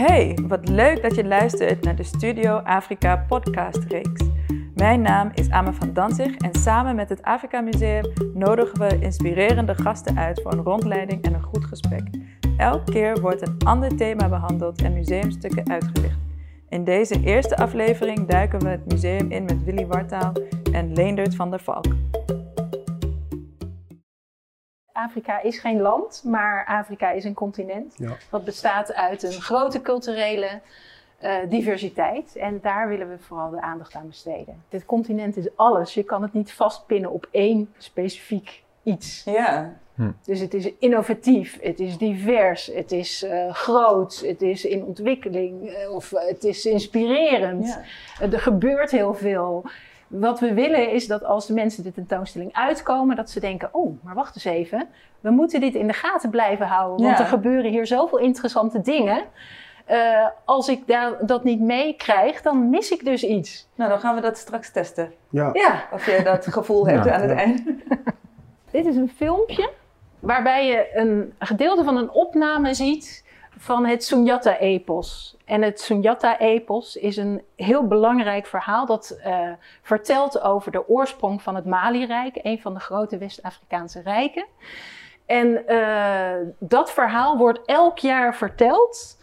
Hey, wat leuk dat je luistert naar de Studio Afrika podcastreeks. Mijn naam is Ame van Danzig en samen met het Afrika Museum nodigen we inspirerende gasten uit voor een rondleiding en een goed gesprek. Elke keer wordt een ander thema behandeld en museumstukken uitgelicht. In deze eerste aflevering duiken we het museum in met Willy Wartaal en Leendert van der Valk. Afrika is geen land, maar Afrika is een continent. Ja. Dat bestaat uit een grote culturele eh, diversiteit. En daar willen we vooral de aandacht aan besteden. Dit continent is alles. Je kan het niet vastpinnen op één specifiek iets. Ja, Dus het is innovatief, het is divers, het is eh, groot, het is in ontwikkeling eh, of het is inspirerend. ja. Er gebeurt heel veel. Wat we willen is dat als de mensen de tentoonstelling uitkomen, dat ze denken: oh, maar wacht eens even, we moeten dit in de gaten blijven houden, want Ja. er gebeuren hier zoveel interessante dingen. Eh, als ik daar, dat niet meekrijg, dan mis ik dus iets. Nou, dan gaan we dat straks testen. Ja, Ja, Of je dat gevoel hebt Ja, aan het ja. einde. dit is een filmpje waarbij je een gedeelte van een opname ziet van het Sunyata-epos. En het Sunyata-epos is een heel belangrijk verhaal dat eh, vertelt over de oorsprong van het Mali-rijk, een van de grote West-Afrikaanse rijken. En eh, dat verhaal wordt elk jaar verteld.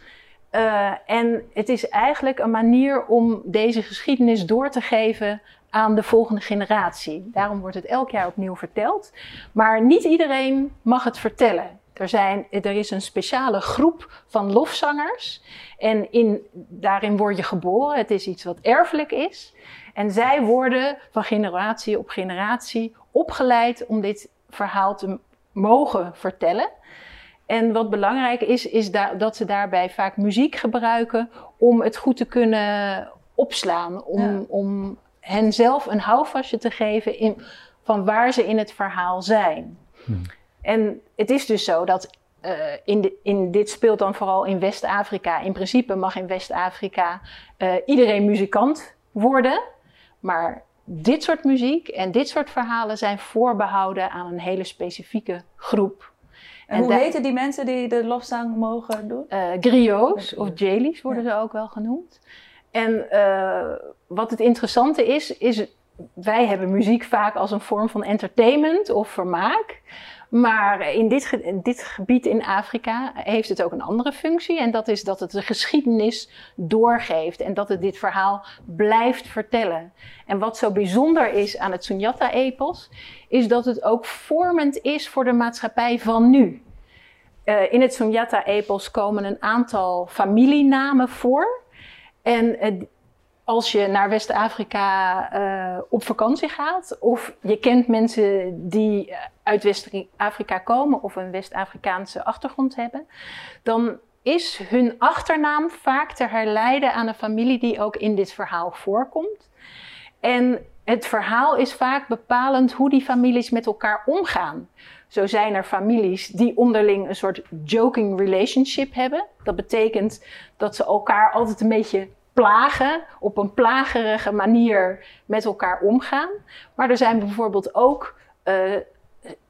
Eh, en het is eigenlijk een manier om deze geschiedenis door te geven aan de volgende generatie. Daarom wordt het elk jaar opnieuw verteld. Maar niet iedereen mag het vertellen. Er, zijn, er is een speciale groep van lofzangers. En in, daarin word je geboren. Het is iets wat erfelijk is. En zij worden van generatie op generatie opgeleid om dit verhaal te mogen vertellen. En wat belangrijk is, is da- dat ze daarbij vaak muziek gebruiken om het goed te kunnen opslaan. Om, Ja. om hen zelf een houvastje te geven in, van waar ze in het verhaal zijn. Hmm. En het is dus zo dat eh, in, de, in, dit speelt dan vooral in West-Afrika. In principe mag in West-Afrika eh, iedereen muzikant worden. Maar dit soort muziek en dit soort verhalen zijn voorbehouden aan een hele specifieke groep. En, En hoe heten die mensen die de lofzang mogen doen? eh griots of jalies worden ze ook wel genoemd. En wat het interessante is, is wij hebben muziek vaak als een vorm van entertainment of vermaak. Maar in dit, dit gebied in Afrika heeft het ook een andere functie. En dat is dat het de geschiedenis doorgeeft. En dat het dit verhaal blijft vertellen. En wat zo bijzonder is aan het Sunyata-epos, is dat het ook vormend is voor de maatschappij van nu. Eh, in het Sunyata-epos komen een aantal familienamen voor. En als je naar West-Afrika eh, op vakantie gaat, of je kent mensen die eh, uit West-Afrika komen of een West-Afrikaanse achtergrond hebben, dan is hun achternaam vaak te herleiden aan een familie die ook in dit verhaal voorkomt. En het verhaal is vaak bepalend hoe die families met elkaar omgaan. Zo zijn er families die onderling een soort joking relationship hebben. Dat betekent dat ze elkaar altijd een beetje plagen, op een plagerige manier met elkaar omgaan. Maar er zijn bijvoorbeeld ook, eh,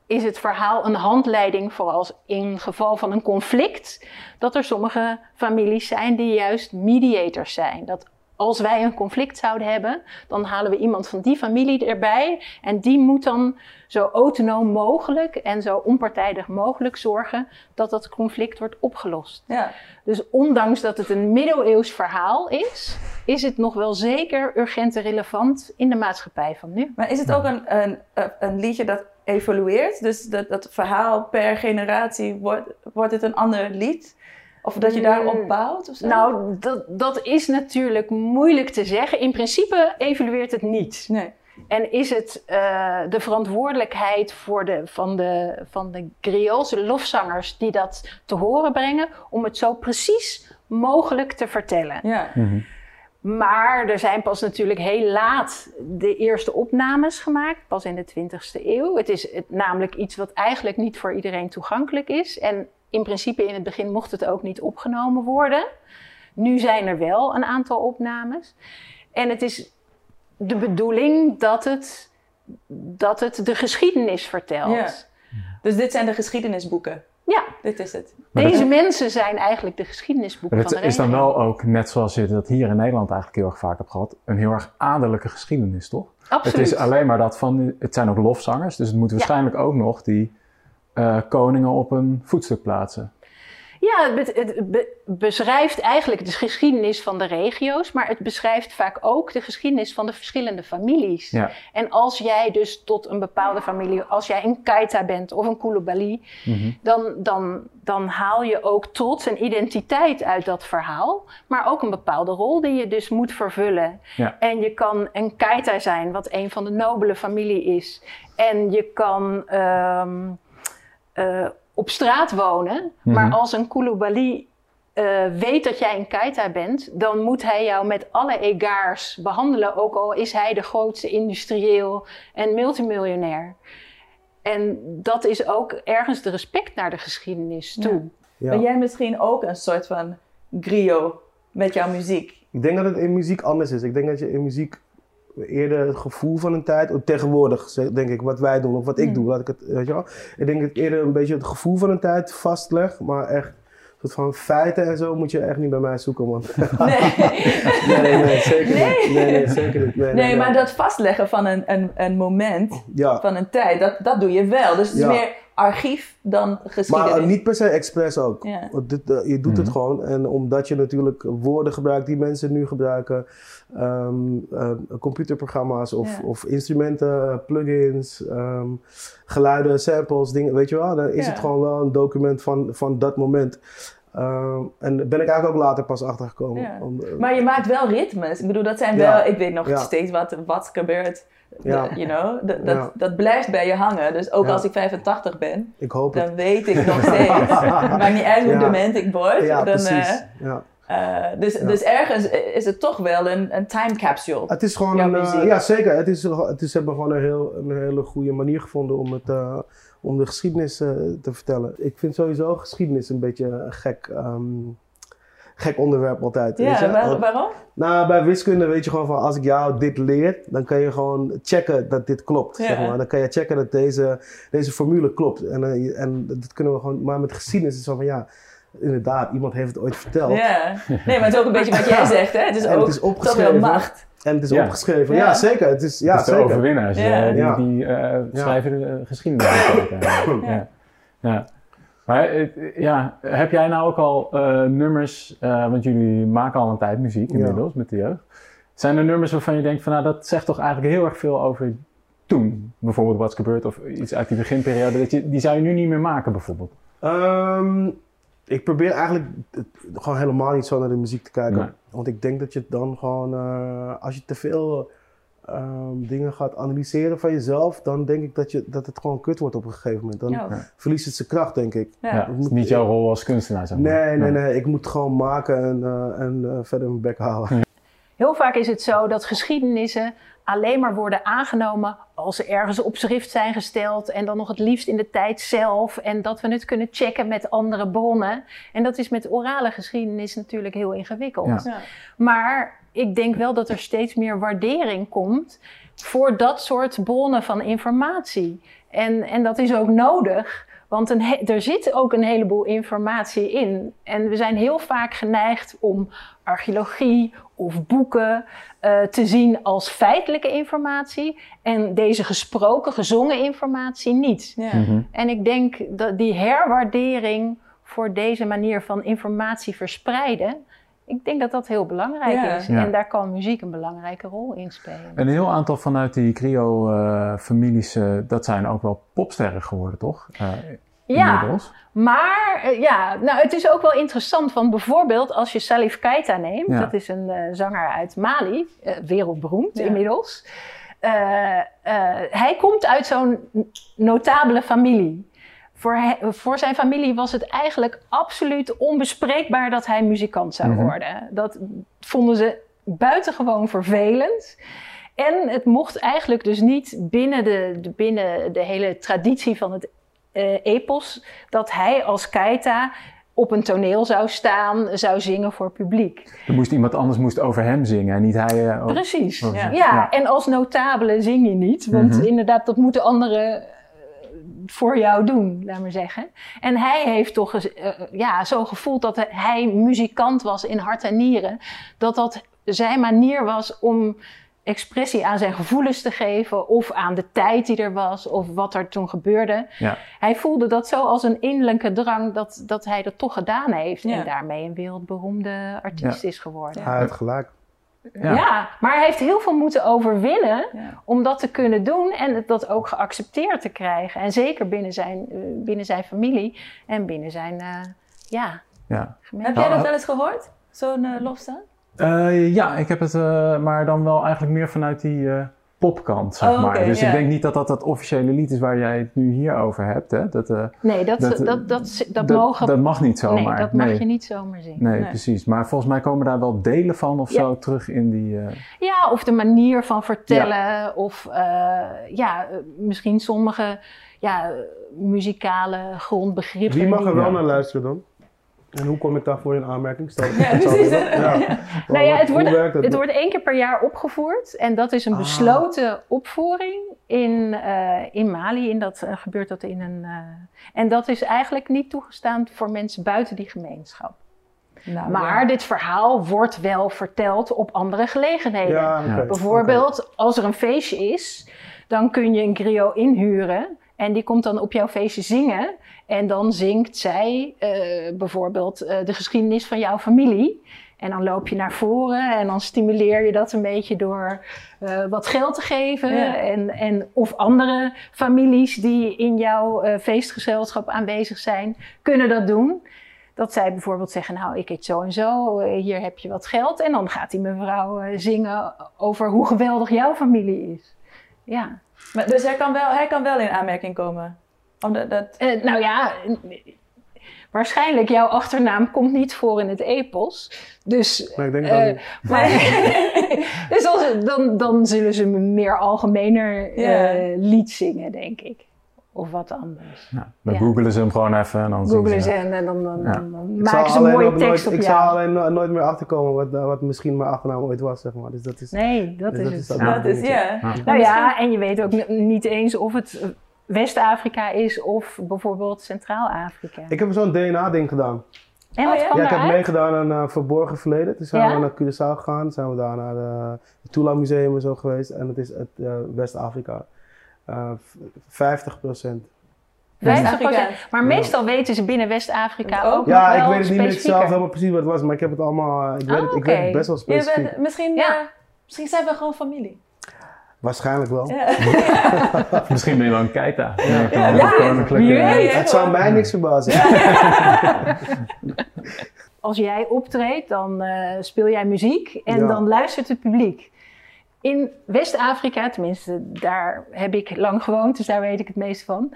is het verhaal een handleiding voor als in geval van een conflict, dat er sommige families zijn die juist mediators zijn. Dat als wij een conflict zouden hebben, dan halen we iemand van die familie erbij. En die moet dan zo autonoom mogelijk en zo onpartijdig mogelijk zorgen dat dat conflict wordt opgelost. Ja. Dus ondanks dat het een middeleeuws verhaal is, is het nog wel zeker urgent en relevant in de maatschappij van nu. Maar is het ook een, een, een liedje dat evolueert? Dus dat, dat verhaal per generatie, wordt, wordt het een ander lied? Of dat je daarop Mm. bouwt? Of zo? Nou, dat, dat is natuurlijk moeilijk te zeggen. In principe evalueert het niet. Nee. En is het eh, de verantwoordelijkheid voor de, van de, van de griots, de lofzangers, die dat te horen brengen, om het zo precies mogelijk te vertellen. Ja. Maar er zijn pas natuurlijk heel laat de eerste opnames gemaakt, pas in de 20e eeuw. Het is het, namelijk iets wat eigenlijk niet voor iedereen toegankelijk is. En in principe in het begin mocht het ook niet opgenomen worden. Nu zijn er wel een aantal opnames. En het is de bedoeling dat het, dat het de geschiedenis vertelt. Ja. Dus dit zijn de geschiedenisboeken. Ja. Dit is het. Deze mensen zijn eigenlijk de geschiedenisboeken het van de is dan wel ook, net zoals je dat hier in Nederland eigenlijk heel erg vaak hebt gehad, een heel erg adellijke geschiedenis, toch? Absoluut. Het is alleen maar dat van, het zijn ook lofzangers, dus het moet waarschijnlijk ook nog die eh, koningen op een voetstuk plaatsen. Ja, het, be- het be- beschrijft eigenlijk de geschiedenis van de regio's, maar het beschrijft vaak ook de geschiedenis van de verschillende families. Ja. En als jij dus tot een bepaalde familie, als jij een Kaita bent of een Kulubali, Mhm. dan, dan, dan haal je ook trots en identiteit uit dat verhaal, maar ook een bepaalde rol die je dus moet vervullen. Ja. En je kan een Kaita zijn, wat een van de nobele familie is. En je kan ehm, eh, op straat wonen, maar Mhm. als een Kulubali eh, weet dat jij een Kaita bent, dan moet hij jou met alle egaars behandelen, ook al is hij de grootste industrieel en multimiljonair. En dat is ook ergens de respect naar de geschiedenis toe. Ja. Ben jij misschien ook een soort van griot met jouw muziek? Ik denk dat het in muziek anders is. Ik denk dat je in muziek eerder het gevoel van een tijd, of tegenwoordig denk ik, wat wij doen of wat ik Mm. doe, laat ik het, weet je wel. Ik denk dat ik eerder een beetje het gevoel van een tijd vastleg, maar echt soort van feiten en zo moet je echt niet bij mij zoeken, man. Nee. nee, nee, zeker Nee. niet. Nee, nee, zeker niet. Nee, Nee, maar dat vastleggen van een, een, een moment, Ja, van een tijd, dat, dat doe je wel. Dus het is Ja. meer archief dan geschiedenis. maar eh, niet per se expres ook. Ja. Want dit, eh, je doet het Mhm. gewoon. En omdat je natuurlijk woorden gebruikt die mensen nu gebruiken, ehm, eh, computerprogramma's of, Ja. of instrumenten, plugins, ehm, geluiden, samples, dingen, weet je wel, dan is Ja. het gewoon wel een document van, van dat moment. Ehm, en daar ben ik eigenlijk ook later pas achtergekomen. Ja. Om, eh, Maar je maakt wel ritmes. Ik bedoel, dat zijn wel... Ik weet nog steeds wat, wat gebeurt. Ja. You know, dat, dat, Ja. dat blijft bij je hangen. Dus ook Ja. als ik 85 ben, ik hoop het. dan weet ik nog steeds. Maakt niet uit hoe dement ik word. Dan, precies. Eh, dus, Ja. dus ergens is het toch wel een, een time capsule. Het is gewoon een, eh, ja zeker. Het is, het is, hebben gewoon een, heel, een hele goede manier gevonden om, het, eh, om de geschiedenis te vertellen. Ik vind sowieso geschiedenis een beetje een gek, ehm, gek onderwerp altijd. weet Ja, je? waar- Ook- waarom? nou, bij wiskunde weet je gewoon van als ik jou dit leer, dan kan je gewoon checken dat dit klopt. Ja. Zeg maar. Dan kan je checken dat deze, deze formule klopt. En, en dat kunnen we gewoon, maar met geschiedenis is het zo van ja, inderdaad, iemand heeft het ooit verteld. Ja. Nee, maar het is ook een beetje wat jij zegt. Hè? Het is En het ook is toch wel macht. En het is Ja. opgeschreven. Ja. Ja, zeker. Het is, ja, dat is de zeker. overwinnaars, Ja. eh, die, die eh, schrijven de geschiedenis. ja. Ja. Maar eh, ja, heb jij nou ook al eh, nummers, eh, want jullie maken al een tijd muziek Ja. inmiddels met de jeugd. Zijn er nummers waarvan je denkt van nou dat zegt toch eigenlijk heel erg veel over toen? Bijvoorbeeld What's Gebeurd of iets uit die beginperiode. Dat je, die zou je nu niet meer maken bijvoorbeeld. Ehm, ik probeer eigenlijk het- gewoon helemaal niet zo naar de muziek te kijken. Nee. Want ik denk dat je het dan gewoon, eh, als je te veel ehm, dingen gaat analyseren van jezelf, dan denk ik dat, je, dat het gewoon kut wordt op een gegeven moment. Dan Ja. verliest het zijn kracht, denk ik. Ja. Ja, het is niet jouw rol als kunstenaar zeg maar. Nee, nee, nee. Ik moet gewoon maken en, eh, en eh, verder mijn bek houden. Heel vaak is het zo dat geschiedenissen alleen maar worden aangenomen als ze ergens op schrift zijn gesteld en dan nog het liefst in de tijd zelf en dat we het kunnen checken met andere bronnen. En dat is met orale geschiedenis natuurlijk heel ingewikkeld. Ja. Ja. Maar ik denk wel dat er steeds meer waardering komt voor dat soort bronnen van informatie. En, en dat is ook nodig, want een er zit ook een heleboel informatie in. En we zijn heel vaak geneigd om archeologie of boeken eh, te zien als feitelijke informatie en deze gesproken, gezongen informatie niet. Ja. Mhm. En ik denk dat die herwaardering voor deze manier van informatie verspreiden, ik denk dat dat heel belangrijk Ja. is. Ja. En daar kan muziek een belangrijke rol in spelen. Een heel aantal vanuit die Crio-families, eh, dat zijn ook wel popsterren geworden, toch? Eh, Ja, inmiddels. maar eh, ja, nou, het is ook wel interessant, want bijvoorbeeld als je Salif Keita neemt, Ja. dat is een eh, zanger uit Mali, eh, wereldberoemd Ja. inmiddels. Hij komt uit zo'n notabele familie. Voor, voor zijn familie was het eigenlijk absoluut onbespreekbaar dat hij muzikant zou Mhm. worden. Dat vonden ze buitengewoon vervelend. En het mocht eigenlijk dus niet binnen de, de- binnen de hele traditie van het epos dat hij als Keita op een toneel zou staan, zou zingen voor publiek. Er moest iemand anders moest over hem zingen en niet hij. eh, over- Precies. over- Ja. Ja, en als notabele zing je niet, want Mhm. inderdaad, dat moeten anderen eh, voor jou doen, laat maar zeggen. En hij heeft toch eh, ja, zo gevoeld dat hij muzikant was in hart en nieren. Dat dat zijn manier was om expressie aan zijn gevoelens te geven, of aan de tijd die er was, of wat er toen gebeurde. Ja. Hij voelde dat zo als een innerlijke drang dat, dat hij dat toch gedaan heeft Ja. en daarmee een wereldberoemde artiest is geworden. Hij had gelijk. Ja. Ja. maar hij heeft heel veel moeten overwinnen Ja. om dat te kunnen doen en het- dat ook geaccepteerd te krijgen. En zeker binnen zijn, eh, binnen zijn familie en binnen zijn eh, ja, Ja. Heb jij dat wel eens gehoord? Zo'n lofstaan? Eh, ja, ik heb het, eh, maar dan wel eigenlijk meer vanuit die eh, popkant, zeg Oh, maar. dus ik denk niet dat dat het officiële lied is waar jij het nu hier over hebt. Hè? Dat, eh, Nee, dat, Dat- dat, dat, dat, mogen... dat mag niet zomaar. nee, dat mag nee. je niet zomaar zien. Nee, Nee. precies. Maar volgens mij komen daar wel delen van of Ja. zo terug in die... eh, Ja, of de manier van vertellen. Of eh, ja, misschien sommige ja, muzikale grondbegrippen. Wie mag er wel naar luisteren dan? En hoe kom ik daarvoor in aanmerking? Stel, Ja, precies. Ja. Nou ja, het Hoe wordt, werkt het? het wordt één keer per jaar opgevoerd. En dat is een Ah. besloten opvoering in, eh, in Mali. In dat, eh, gebeurt dat in een, eh, en dat is eigenlijk niet toegestaan voor mensen buiten die gemeenschap. Nou, Maar ja. dit verhaal wordt wel verteld op andere gelegenheden. Ja. Bijvoorbeeld, als er een feestje is, dan kun je een griot inhuren. En die komt dan op jouw feestje zingen. En dan zingt zij eh, bijvoorbeeld eh, de geschiedenis van jouw familie. En dan loop je naar voren en dan stimuleer je dat een beetje door eh, wat geld te geven. Ja. En, en, of andere families die in jouw feestgezelschap aanwezig zijn, kunnen dat doen. Dat zij bijvoorbeeld zeggen, nou ik eet zo en zo, hier heb je wat geld. En dan gaat die mevrouw zingen over hoe geweldig jouw familie is. Ja, Maar, dus hij kan, wel, hij kan wel in aanmerking komen? Omdat dat... Eh, nou ja, waarschijnlijk jouw achternaam komt niet voor in het epos. Dus, Maar ik denk dat eh, niet. maar, dus als, dan, dan zullen ze een meer algemener eh, lied zingen, denk ik. Of wat anders. nou, dan Ja. googelen ze hem gewoon even en dan zien Googlen ze. ze en, dan, dan, Ja. dan, dan Ik maken ze een mooie nooit- tekst op Ik jou. zal alleen no- nooit meer achterkomen wat, eh, wat misschien mijn achternaam ooit was, zeg maar. Dus dat is... Nee, dat dus is dat het. is dat Ja. Dat is, ja. Ja. Nou ja, en je weet ook niet eens of het eh, West-Afrika is of bijvoorbeeld Centraal-Afrika. Ik heb zo'n DNA-ding gedaan. En Oh wat ja? kwam Ja, ik heb meegedaan aan uh, Verborgen Verleden. Toen zijn Ja? we naar Curaçao gegaan. zijn we daar naar eh, het Tula Museum en zo geweest. En het is het eh, West-Afrika. Eh, v- 50 procent. 50%. West-Afrika. Maar meestal weten ze binnen West-Afrika Ook ook Ja, ik weet het niet meer zelf helemaal precies wat het was. Maar ik heb het allemaal... eh, ik, weet Ah, het, ik weet het best wel Je specifiek. bent- misschien, Ja. eh, misschien zijn we gewoon familie. Waarschijnlijk wel. Ja. Misschien ben je wel een keita. Ja, Ja, koninklijke- weet. Het zou mij niks verbazen. Als jij optreedt, dan eh, speel jij muziek en Ja. dan luistert het publiek. In West-Afrika, tenminste daar heb ik lang gewoond, dus daar weet ik het meest van,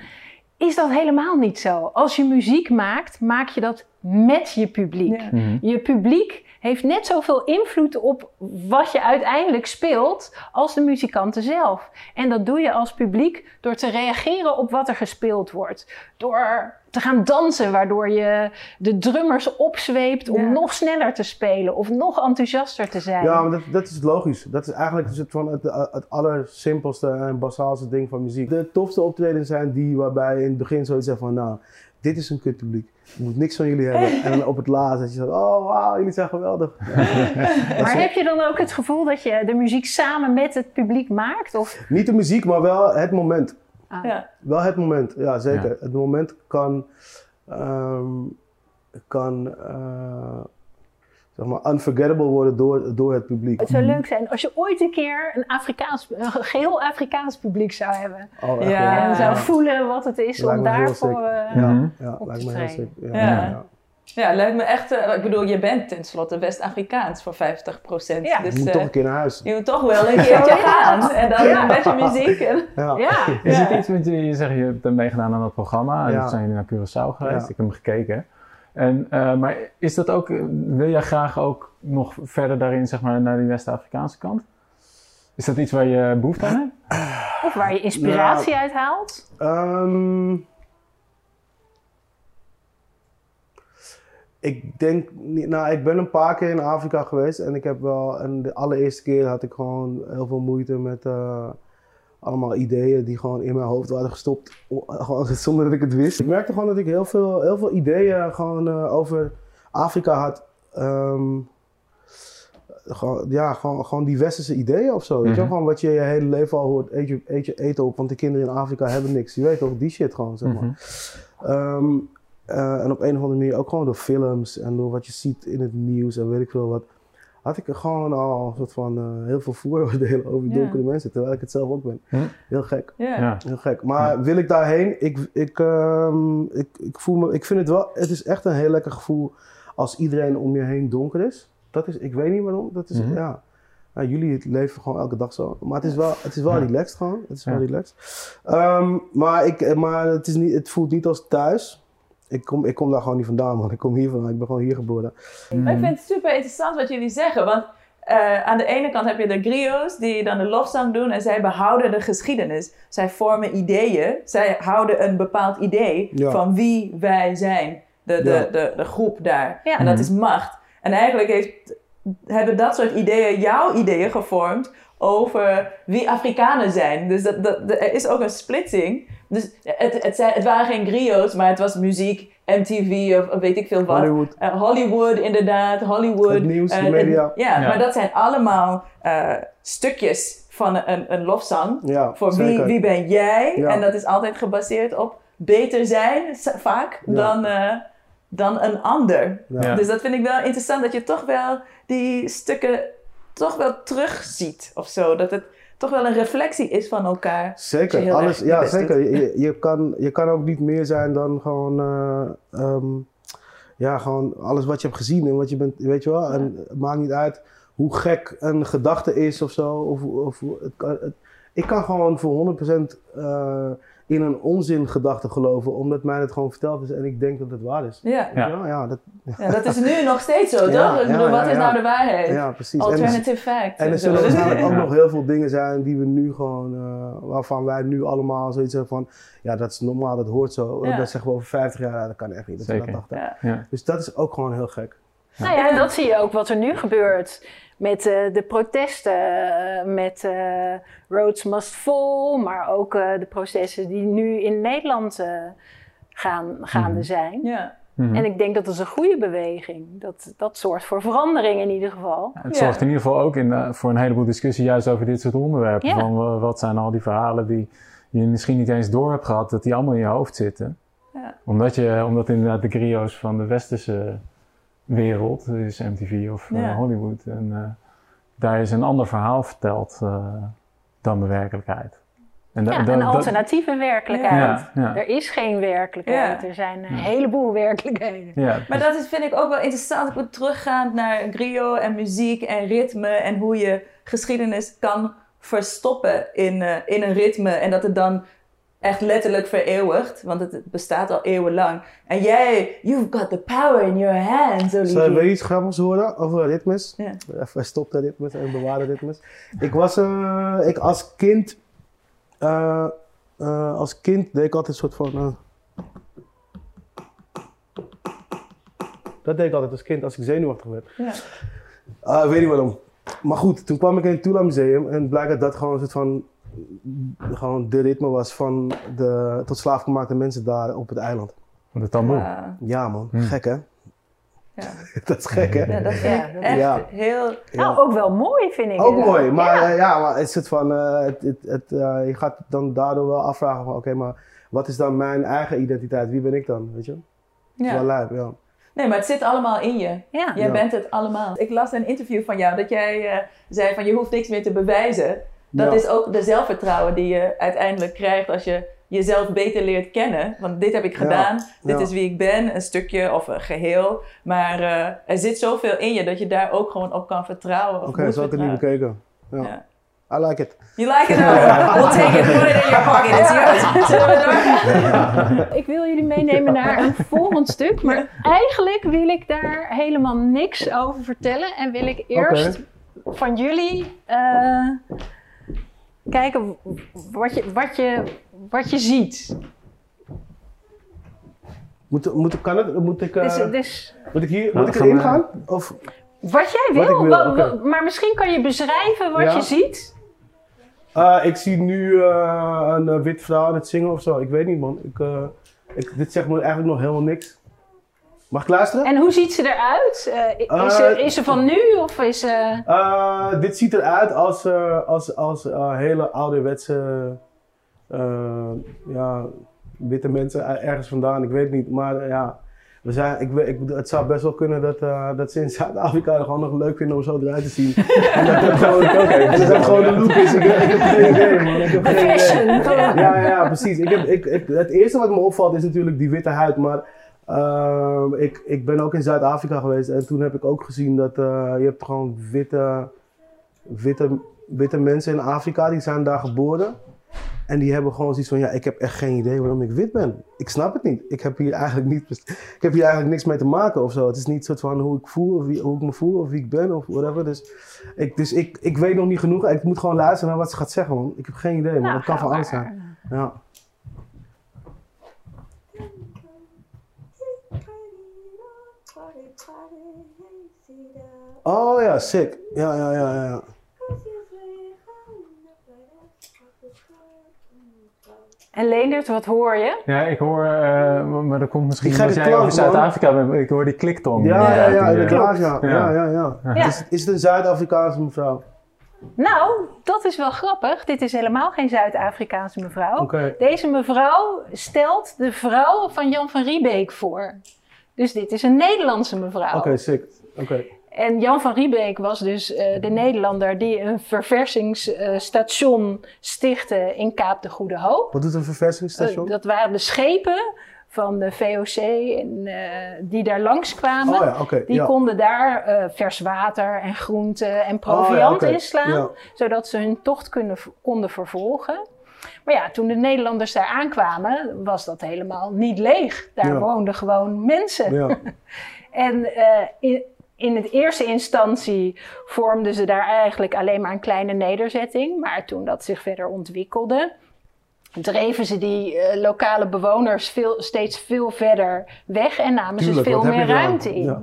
is dat helemaal niet zo. Als je muziek maakt, maak je dat met je publiek. Ja. Mhm. Je publiek heeft net zoveel invloed op wat je uiteindelijk speelt als de muzikanten zelf. En dat doe je als publiek door te reageren op wat er gespeeld wordt. Door te gaan dansen, waardoor je de drummers opzweept om Ja. nog sneller te spelen of nog enthousiaster te zijn. Ja, maar dat, dat is logisch. Dat is eigenlijk dus het, van het, het allersimpelste en basaalste ding van muziek. De tofste optredens zijn die waarbij je in het begin zoiets zegt van... Nou, dit is een kut publiek. Ik moet niks van jullie hebben. En dan op het laatst dat je zegt... Oh, wauw, jullie zijn geweldig. maar heb je dan ook het gevoel dat je de muziek samen met het publiek maakt? Of, Niet de muziek, maar wel het moment. Ja. Wel het moment, ja zeker. Ja. Het moment kan, ehm, kan eh, zeg maar unforgettable worden door, door het publiek. het zou leuk zijn als je ooit een keer een, Afrikaans, een geheel Afrikaans publiek zou hebben. Oh, Ja. En zou voelen wat het is Lijkt om daarvoor. sick. eh, Ja, Mhm. ja op lijkt te me heel trainen. Ja, lijkt me echt... eh, ik bedoel, je bent tenslotte West-Afrikaans voor 50 procent. Ja. Je dus moet eh, toch een keer naar huis. je moet toch wel een keertje gaan. En dan Ja. een beetje muziek. En, Ja. Ja, Is Ja. het iets met je, je zegt je hebt meegedaan aan dat programma en Ja. toen zijn jullie naar Curaçao geweest, Ja. ik heb hem gekeken. En, eh, maar is dat ook, wil jij graag ook nog verder daarin, zeg maar, naar die West-Afrikaanse kant? Is dat iets waar je behoefte aan hebt? of waar je inspiratie uit haalt. Ehm, ik denk, nou, ik ben een paar keer in Afrika geweest en ik heb wel, en de allereerste keer had ik gewoon heel veel moeite met, eh, allemaal ideeën die gewoon in mijn hoofd waren gestopt, gewoon zonder dat ik het wist. Ik merkte gewoon dat ik heel veel, heel veel ideeën gewoon eh, over Afrika had. Ehm, gewoon, ja, gewoon, gewoon die westerse ideeën of zo. Weet je? Mhm. Gewoon wat je je hele leven al hoort, eet je, eet je eten op, want de kinderen in Afrika hebben niks. Je weet toch, die shit gewoon, zeg maar. Mhm. Ehm, eh, en op een of andere manier ook gewoon door films en door wat je ziet in het nieuws en weet ik veel wat. Had ik er gewoon al een soort van eh, heel veel vooroordelen over Ja. donkere mensen, terwijl ik het zelf ook ben. Heel gek, Ja. Ja. heel gek. Maar wil ik daarheen? Ik, ik, ehm, ik, ik voel me, ik vind het wel, het is echt een heel lekker gevoel als iedereen om je heen donker is. Dat is, ik weet niet waarom, dat is, Mhm. ja. Nou, jullie leven gewoon elke dag zo. Maar het is wel, het is wel Ja. relaxed gewoon. Het is Ja. wel relaxed. Ehm, maar ik, maar het, is niet, het voelt niet als thuis. Ik kom, ik kom daar gewoon niet vandaan, man. Ik kom hier vandaan. Ik ben gewoon hier geboren. Maar ik vind het super interessant wat jullie zeggen. Want eh, aan de ene kant heb je de griots die dan de lofzang doen en zij behouden de geschiedenis. Zij vormen ideeën. Zij houden een bepaald idee Ja. van wie wij zijn. De, de, Ja. de, de groep daar. Ja. En dat is macht. En eigenlijk heeft, hebben dat soort ideeën jouw ideeën gevormd over wie Afrikanen zijn. Dus dat, dat, er is ook een splitsing. Dus het, het, zijn, het waren geen griots, maar het was muziek, MTV of, of weet ik veel wat. Hollywood. Eh, Hollywood, inderdaad. Hollywood. Het nieuws, de Eh, media. het- ja, Ja. maar dat zijn allemaal eh, stukjes van een, een lofzang. Ja, Voor wie, zeker. wie ben jij? Ja. En dat is altijd gebaseerd op beter zijn, vaak, Ja. dan, eh, dan een ander. Ja. Ja. Dus dat vind ik wel interessant, dat je toch wel die stukken toch wel terugziet of zo. Dat het toch wel een reflectie is van elkaar. Zeker, alles, ja, zeker. Je, je, kan, je kan ook niet meer zijn dan gewoon, eh, ehm, ja, gewoon alles wat je hebt gezien en wat je bent, weet je wel. En het maakt niet uit hoe gek een gedachte is of zo. Of, of, het, ik kan gewoon voor 100% eh, in een onzingedachte geloven, omdat mij het gewoon verteld is en ik denk dat het waar is. Ja. Ja, dat, ja, dat is nu nog steeds zo, toch? Ik ja, bedoel, wat is ja. nou de waarheid? ja precies. En- Alternative fact. En er zo. zullen Dus- waarschijnlijk ook nog heel veel dingen zijn die we nu gewoon, eh, waarvan wij nu allemaal zoiets hebben van, ja dat is normaal, dat hoort zo. Ja. Dat zeggen we over 50 jaar, ja, dat kan echt niet. Dat we Zeker. dat dachten. Ja. Ja. Dus dat is ook gewoon heel gek. Nou ja, en dat zie je ook wat er nu gebeurt. Met eh, de protesten, eh, met eh, Roads Must Fall, maar ook eh, de processen die nu in Nederland eh, gaan, gaande Mhm. zijn. Ja. Mhm. En ik denk dat dat is een goede beweging. Dat, dat zorgt voor verandering in ieder geval. Het Ja. zorgt in ieder geval ook in, voor een heleboel discussie juist over dit soort onderwerpen. Ja. Van wat zijn al die verhalen die je misschien niet eens door hebt gehad, dat die allemaal in je hoofd zitten. Ja. Omdat, je, omdat inderdaad de grio's van de westerse wereld, dus MTV of eh, Ja. Hollywood, en eh, daar is een ander verhaal verteld eh, dan de werkelijkheid. En Ja, een dat- alternatieve werkelijkheid. Ja, ja. Er is geen werkelijkheid. Ja. Er zijn een heleboel werkelijkheden. Ja, Maar dat is, vind ik ook wel interessant. Ik moet teruggaan naar griot en muziek en ritme en hoe je geschiedenis kan verstoppen in, eh, in een ritme en dat het dan echt letterlijk vereeuwigt, want het bestaat al eeuwenlang. En jij, you've got the power in your hands, Zullen we Olivier. iets grappigs horen over ritmes? Ja. Even stop de ritmes en bewaar de ritmes. Ik was, eh, ik als kind, eh, eh, als kind deed ik altijd een soort van... dat deed ik altijd als kind, als ik zenuwachtig werd. Ja. Ah, weet niet waarom. Maar goed, toen kwam ik in het Tula Museum en blijkt dat dat gewoon een soort van gewoon de ritme was van de tot slaaf gemaakte mensen daar op het eiland. de tamboer. Ja. Ja man, Hmm. gek hè? Ja. dat is gek hè? Ja, dat vind Ja, ik dat- echt Ja. heel... Ja. Nou, ook wel mooi vind ik. Ook mooi, maar Ja. ja, ja maar het is het van, eh, het, het, het, eh, je gaat dan daardoor wel afvragen van, oké, maar wat is dan mijn eigen identiteit? Wie ben ik dan, weet je? Is wel Ja. lijp, ja. Nee, maar het zit allemaal in je. Ja. Jij Ja. bent het allemaal. Ik las een interview van jou dat jij eh, zei van je hoeft niks meer te bewijzen. Dat Ja. is ook de zelfvertrouwen die je uiteindelijk krijgt als je jezelf beter leert kennen. Want dit heb ik Ja. gedaan, dit Ja. is wie ik ben, een stukje of een geheel. Maar eh, er zit zoveel in je dat je daar ook gewoon op kan vertrouwen. Oké, zo heb ik het niet bekeken. Ja. Ja. I like it. You like it? We'll take it, put it in your pocket, it's yours. Zullen we door? Ik wil jullie meenemen naar een volgend stuk. Maar eigenlijk wil ik daar helemaal niks over vertellen. En wil ik eerst van jullie eh, kijken wat je, wat, je, wat je ziet. Moet, moet, kan het, moet, ik, eh, Dus, dus moet ik hier Nou, moet ik gaan erin gaan? Of, wat jij wil, maar misschien kan je beschrijven wat Ja. je ziet. Uh, ik zie nu uh, een uh, wit vrouw aan het zingen of zo. Ik weet niet, man. Ik, ik, dit zegt me eigenlijk nog helemaal niks. Mag ik luisteren? En hoe ziet ze eruit? is, ze, is ze van nu of is ze... dit ziet eruit als, als, als hele ouderwetse ja, witte mensen ergens vandaan. Ik weet niet, maar ja... We zijn, ik, ik, het zou best wel kunnen dat, uh, dat ze in Zuid-Afrika gewoon nog leuk vinden om zo eruit te zien. en dat dat gewoon, okay, dat dat gewoon de look is. Ik, ik, heb geen idee, man. Ik heb geen idee. Ja, ja, precies. Ik heb, ik, ik, het eerste wat me opvalt is natuurlijk die witte huid. Maar uh, ik, ik ben ook in Zuid-Afrika geweest en toen heb ik ook gezien dat uh, je hebt gewoon witte, witte, witte mensen in Afrika die zijn daar geboren. En die hebben gewoon zoiets van, ja, ik heb echt geen idee waarom ik wit ben. Ik snap het niet. Ik heb hier eigenlijk, niet, ik heb hier eigenlijk niks mee te maken of zo. Het is niet soort van hoe ik, voel, of wie, hoe ik me voel of wie ik ben of whatever. Dus, ik, dus ik, ik weet nog niet genoeg. Ik moet gewoon luisteren naar wat ze gaat zeggen, man. Ik heb geen idee, man. Nou, dat kan van alles zijn. Ja. Oh ja, sick. Ja, ja, ja, ja. En Leendert, wat hoor je? Ja, ik hoor, uh, maar dat komt misschien omdat jij over Zuid-Afrika bent. Ik hoor die kliktong. Ja, ja, ja, inderdaad, ja. ja. ja, ja, ja. Is, is het een Zuid-Afrikaanse mevrouw? Nou, dat is wel grappig. Dit is helemaal geen Zuid-Afrikaanse mevrouw. Okay. Deze mevrouw stelt de vrouw van Jan van Riebeek voor. Dus dit is een Nederlandse mevrouw. Oké, okay, sick. Oké. En Jan van Riebeek was dus uh, de Nederlander die een verversingsstation uh, stichtte in Kaap de Goede Hoop. Wat doet een verversingsstation? Uh, dat waren de schepen van de VOC en, die daar langskwamen. Oh ja, okay, die ja. konden daar vers water en groenten en proviant oh ja, okay. inslaan, ja. zodat ze hun tocht kunnen, konden vervolgen. Maar ja, toen de Nederlanders daar aankwamen, was dat helemaal niet leeg. Daar woonden gewoon mensen. en in, in het eerste instantie vormden ze daar eigenlijk alleen maar een kleine nederzetting. Maar toen dat zich verder ontwikkelde, dreven ze die uh, lokale bewoners veel, steeds veel verder weg en namen Tuurlijk, ze veel meer ruimte in. Ja.